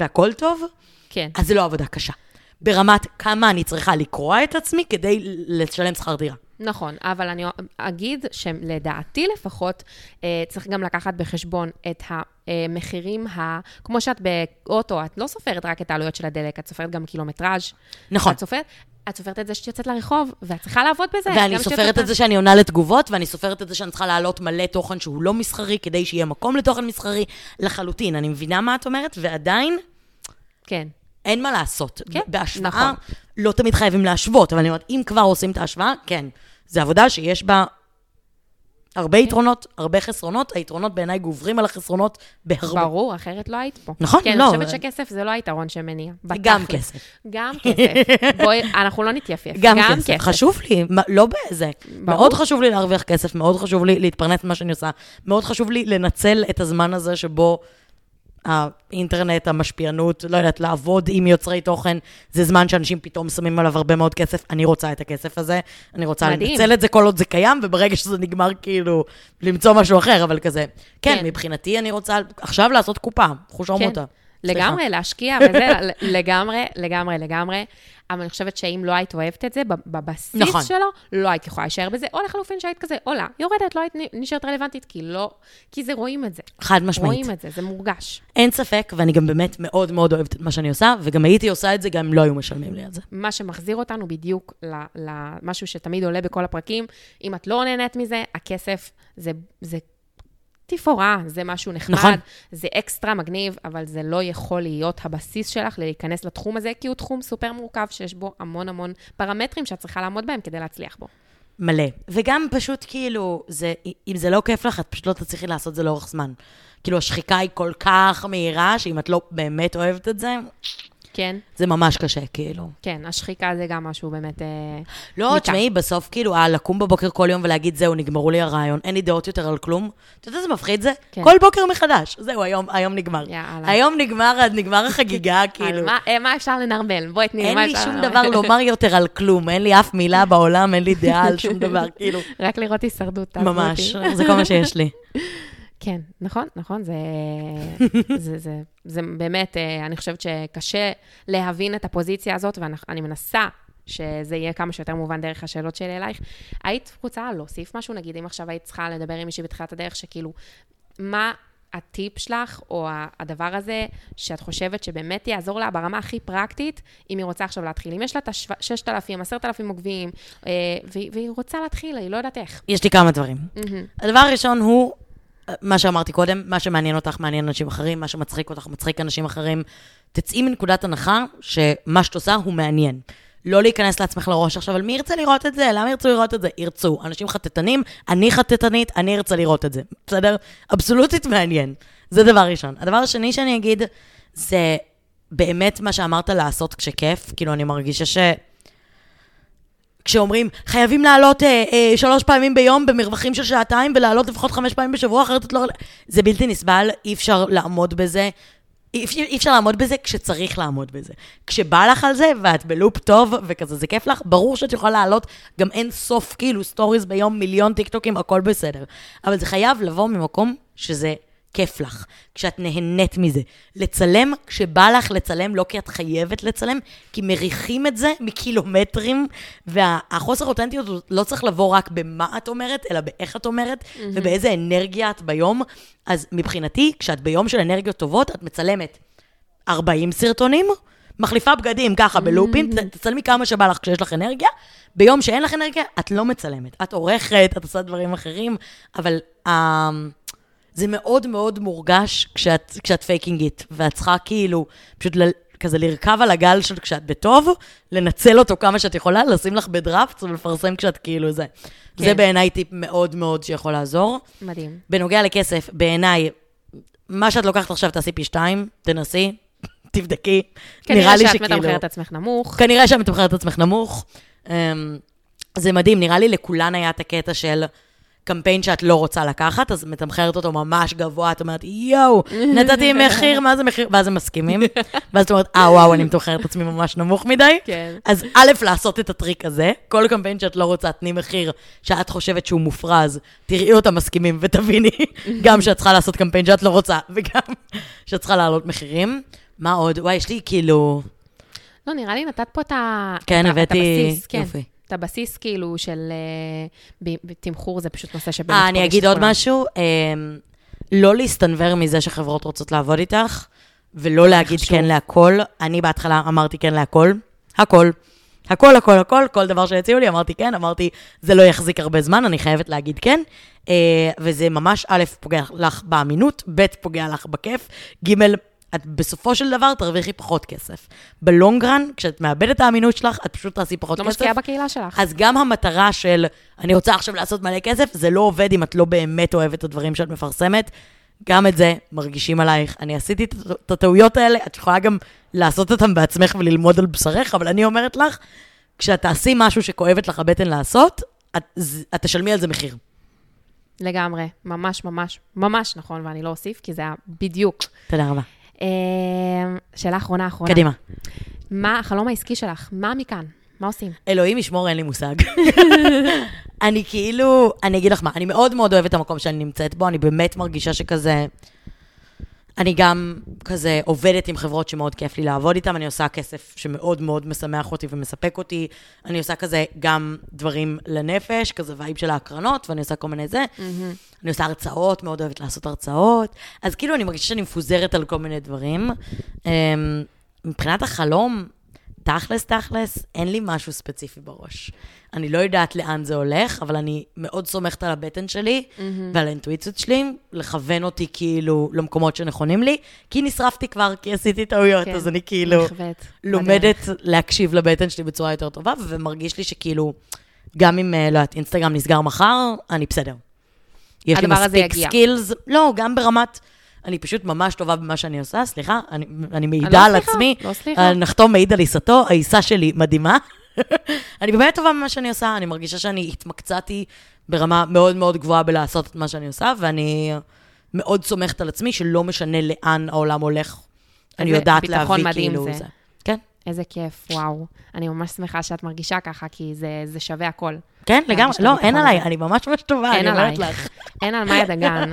והכל טוב, כן. אז זה לא עבודה קשה. ברמת כמה אני צריכה לקרוע את עצמי כדי לשלם שכר דירה. נכון, אבל אני אגיד שלדעתי לפחות, אה, צריך גם לקחת בחשבון את המחירים, ה... כמו שאת באוטו, את לא סופרת רק את העלויות של הדלק, את סופרת גם קילומטראז'. נכון. את סופרת... את סופרת את זה שאת יוצאת לרחוב, ואת צריכה לעבוד בזה. ואני סופרת את זה שאני עונה לתגובות, ואני סופרת את זה שאני צריכה להעלות מלא תוכן שהוא לא מסחרי, כדי שיהיה מקום לתוכן מסחרי לחלוטין. אני מבינה מה את אומרת, ועדיין... כן. אין מה לעשות. כן, בהשוואה, נכון. לא תמיד חייבים להשוות, אבל אני אומרת, אם כבר עושים את ההשוואה, כן. זו עבודה שיש בה הרבה כן. יתרונות, הרבה חסרונות. היתרונות בעיניי גוברים על החסרונות בהרבה. ברור, אחרת לא היית פה. נכון, כן, לא. כן, אני חושבת שכסף זה לא היתרון שמניע. גם כסף. גם כסף. בואי, אנחנו לא נתייפייף. גם, גם כסף. כסף. חשוב לי, לא באיזה. מאוד חשוב לי להרוויח כסף, מאוד חשוב לי להתפרנס ממה שאני עושה. מאוד חשוב לי לנצל את הזמן הזה שבו... האינטרנט, המשפיענות, לא יודעת, לעבוד עם יוצרי תוכן, זה זמן שאנשים פתאום שמים עליו הרבה מאוד כסף. אני רוצה את הכסף הזה, אני רוצה מדהים. לנצל את זה כל עוד זה קיים, וברגע שזה נגמר, כאילו, למצוא משהו אחר, אבל כזה. כן, כן. מבחינתי אני רוצה עכשיו לעשות קופה, חוש ערמותה. כן. לגמרי, להשקיע וזה, (laughs) לגמרי, לגמרי, לגמרי. אבל אני חושבת שאם לא היית אוהבת את זה, בבסיס נכון. שלו, לא היית יכולה להישאר בזה, או לחלופין שהיית כזה, עולה, יורדת, לא היית נשארת רלוונטית, כי לא, כי זה רואים את זה. חד משמעית. רואים את זה, זה מורגש. אין ספק, ואני גם באמת מאוד מאוד אוהבת את מה שאני עושה, וגם הייתי עושה את זה גם אם לא היו משלמים לי על זה. מה שמחזיר אותנו בדיוק למשהו שתמיד עולה בכל הפרקים, אם את לא נהנית מזה, הכסף זה, זה תפאורה, זה משהו נחמד, נכון. זה אקסטרה מגניב, אבל זה לא יכול להיות הבסיס שלך להיכנס לתחום הזה, כי הוא תחום סופר מורכב, שיש בו המון המון פרמטרים שאת צריכה לעמוד בהם כדי להצליח בו. מלא. וגם פשוט כאילו, זה, אם זה לא כיף לך, את פשוט לא תצליחי לעשות את זה לאורך זמן. כאילו, השחיקה היא כל כך מהירה, שאם את לא באמת אוהבת את זה, כן, זה ממש קשה, כאילו. כן, השחיקה זה גם משהו באמת... אה, לא. תשמעי, בסוף כאילו, אה, לקום בבוקר כל יום ולהגיד, זהו, נגמרו לי הרעיון, אין לי דעות יותר על כלום. אתה יודע איזה מפחיד זה? כן. כל בוקר מחדש. זהו, היום, היום נגמר. יאללה. היום נגמר, נגמר החגיגה, (laughs) כאילו. מה- אה, מה אפשר לנרמל? בואי תני לי אין מה לי אפשר שום לנרמל. דבר לומר יותר על כלום, אין לי אף מילה בעולם, אין לי דעה על שום (laughs) דבר, כאילו. רק לראות הישרדות, ממש. זה כל מה שיש לי. (laughs) כן, נכון, נכון, זה, (laughs) זה, זה, זה באמת, אה, אני חושבת שקשה להבין את הפוזיציה הזאת, ואני מנסה שזה יהיה כמה שיותר מובן דרך השאלות שלי אלייך. היית רוצה להוסיף משהו, נגיד, אם עכשיו היית צריכה לדבר עם מישהי בתחילת הדרך, שכאילו, מה הטיפ שלך, או הדבר הזה, שאת חושבת שבאמת יעזור לה ברמה הכי פרקטית, אם היא רוצה עכשיו להתחיל. אם יש לה את ה-6,000, 10,000 עוקבים, אה, והיא והיא רוצה להתחיל, היא לא יודעת איך. יש לי כמה דברים. הדבר הראשון הוא, מה שאמרתי קודם, מה שמעניין אותך מעניין אנשים אחרים, מה שמצחיק אותך מצחיק אנשים אחרים. תצאי מנקודת הנחה שמה שאת עושה הוא מעניין. לא להיכנס לעצמך לראש עכשיו, על מי ירצה לראות את זה? למה ירצו לראות את זה? ירצו. אנשים חטטנים, אני חטטנית, אני ארצה לראות את זה. בסדר? אבסולוטית מעניין. זה דבר ראשון. הדבר השני שאני אגיד, זה באמת מה שאמרת לעשות כשכיף. כאילו, אני מרגישה ש... כשאומרים, חייבים לעלות אה, אה, שלוש פעמים ביום במרווחים של שעתיים ולעלות לפחות חמש פעמים בשבוע, אחרת את לא... זה בלתי נסבל, אי אפשר לעמוד בזה. אי אי אפשר לעמוד בזה כשצריך לעמוד בזה. כשבא לך על זה ואת בלופ טוב וכזה, זה כיף לך, ברור שאת יכולה לעלות גם אין סוף כאילו סטוריז ביום, מיליון טיקטוקים, הכל בסדר. אבל זה חייב לבוא ממקום שזה כיף לך, כשאת נהנית מזה. לצלם כשבא לך לצלם, לא כי את חייבת לצלם, כי מריחים את זה מקילומטרים, והחוסר אותנטיות לא צריך לבוא רק במה את אומרת, אלא באיך את אומרת, mm-hmm. ובאיזה אנרגיה את ביום. אז מבחינתי, כשאת ביום של אנרגיות טובות, את מצלמת 40 סרטונים, מחליפה בגדים ככה בלופים, ת- תצלמי כמה שבא לך כשיש לך אנרגיה. ביום שאין לך אנרגיה, את לא מצלמת. את עורכת, את עושה דברים אחרים, אבל uh, זה מאוד מאוד מורגש כשאת, כשאת faking it, ואת צריכה כאילו פשוט ל, כזה לרכב על הגל של כשאת בטוב, לנצל אותו כמה שאת יכולה, לשים לך בדראפט ולפרסם כשאת כאילו זה. כן. זה בעיניי טיפ מאוד מאוד שיכול לעזור. מדהים. בנוגע לכסף, בעיניי, מה שאת לוקחת עכשיו תעשי פי שתיים, תנסי, תבדקי. כנראה שאת שכאילו- מתמחרת את עצמך נמוך. כנראה שאת מתמחרת את עצמך נמוך. אמ, זה מדהים, נראה לי לכולן היה את הקטע של קמפיין שאת לא רוצה לקחת, אז מתמחרת אותו ממש גבוה, את אומרת, יואו, נתתי (laughs) מחיר, מה זה מחיר? ואז הם מסכימים. (laughs) ואז את אומרת, אה, וואו, אני מתמחרת את עצמי ממש נמוך מדי. כן. אז א', לעשות את הטריק הזה, כל קמפיין שאת לא רוצה, תני מחיר שאת חושבת שהוא מופרז, תראי אותם מסכימים ותביני (laughs) גם שאת צריכה לעשות קמפיין שאת לא רוצה, וגם שאת צריכה להעלות מחירים. מה עוד? וואי, יש לי כאילו... לא, נראה לי נתת פה את כן, את ה- את הבאתי- הבסיס, כן. יופי. את הבסיס כאילו של אה, בתמחור זה פשוט נושא שבאמת אה, אני אגיד עוד כולם. משהו, אמ, לא להסתנוור מזה שחברות רוצות לעבוד איתך, ולא להגיד חשוב. כן להכל. אני בהתחלה אמרתי כן להכל, הכל. הכל, הכל, הכל, כל דבר שהציעו לי, אמרתי כן, אמרתי, זה לא יחזיק הרבה זמן, אני חייבת להגיד כן. אה, וזה ממש, א', פוגע לך באמינות, ב', פוגע לך בכיף, ג', את בסופו של דבר תרוויחי פחות כסף. בלונגרן, כשאת מאבדת את האמינות שלך, את פשוט תעשי פחות לא כסף. משקיעה בקהילה שלך. אז גם המטרה של אני רוצה עכשיו לעשות מלא כסף, זה לא עובד אם את לא באמת אוהבת את הדברים שאת מפרסמת. גם את זה מרגישים עלייך. אני עשיתי את הטעויות האלה, את יכולה גם לעשות אותן בעצמך וללמוד על בשרך, אבל אני אומרת לך, כשאת תעשי משהו שכואבת לך הבטן לעשות, את, את תשלמי על זה מחיר. לגמרי. ממש, ממש, ממש נכון, ואני לא אוסיף, כי זה היה בדיוק. תודה רבה. אה, שאלה אחרונה, אחרונה. קדימה. מה החלום העסקי שלך? מה מכאן? מה עושים? אלוהים ישמור, אין לי מושג. (laughs) אני כאילו, אני אגיד לך מה, אני מאוד מאוד אוהבת את המקום שאני נמצאת בו, אני באמת מרגישה שכזה... אני גם כזה עובדת עם חברות שמאוד כיף לי לעבוד איתן, אני עושה כסף שמאוד מאוד משמח אותי ומספק אותי. אני עושה כזה גם דברים לנפש, כזה וייב של ההקרנות, ואני עושה כל מיני זה. אני עושה הרצאות, מאוד אוהבת לעשות הרצאות. אז כאילו, אני מרגישה שאני מפוזרת על כל מיני דברים. אמ, מבחינת החלום, תכלס, תכלס, אין לי משהו ספציפי בראש. אני לא יודעת לאן זה הולך, אבל אני מאוד סומכת על הבטן שלי ועל האינטואיציות שלי, לכוון אותי כאילו למקומות שנכונים לי, כי נשרפתי כבר, כי עשיתי טעויות, כן, אז אני כאילו נכווית. לומדת להקשיב לבטן שלי בצורה יותר טובה, ומרגיש לי שכאילו, גם אם, אה, לא יודעת, אינסטגרם נסגר מחר, אני בסדר. יש לי מספיק. סקילס, לא, גם ברמת, אני פשוט ממש טובה במה שאני עושה, סליחה, אני, אני מעידה לא על סליחה, עצמי. לא סליחה. אה, נחתום מעיד על עיסתו, העיסה שלי מדהימה. אני באמת טובה במה שאני עושה, אני מרגישה שאני התמקצעתי ברמה מאוד מאוד גבוהה בלעשות את מה שאני עושה, ואני מאוד סומכת על עצמי שלא משנה לאן העולם הולך. אני יודעת להביא כאילו זה. כן, איזה כיף, וואו. אני ממש שמחה שאת מרגישה ככה, כי זה, זה שווה הכל. כן, לגמרי. לא, אין עליי. אני ממש ממש טובה, אני אומרת. לך. (laughs) אין על מאיה דגן.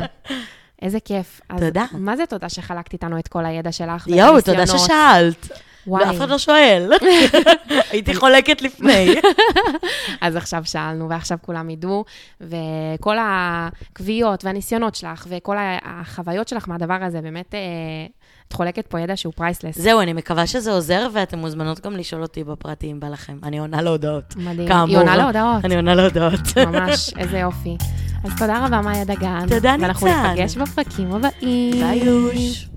איזה כיף. תודה. מה זה תודה שחלקת איתנו את כל הידע שלך? יואו, תודה? ששאלת. וואי. ואף אחד לא שואל. (laughs) הייתי חולקת לפני. (laughs) אז עכשיו שאלנו, ועכשיו כולם ידעו, וכל הקביעות והניסיונות שלך, וכל החוויות שלך מהדבר הזה, באמת, אה, את חולקת פה ידע שהוא פרייסלס. זהו, אני מקווה שזה עוזר, ואתן מוזמנות גם לשאול אותי בפרטי אם בא לכם. אני עונה להודעות. מדהים. כאמור. היא עונה להודעות. אני עונה להודעות. (laughs) ממש, איזה יופי. אז תודה רבה, מאיה דגן. תודה, ואנחנו ניצן. ניפגש בפרקים הבאים. ביי, יוש.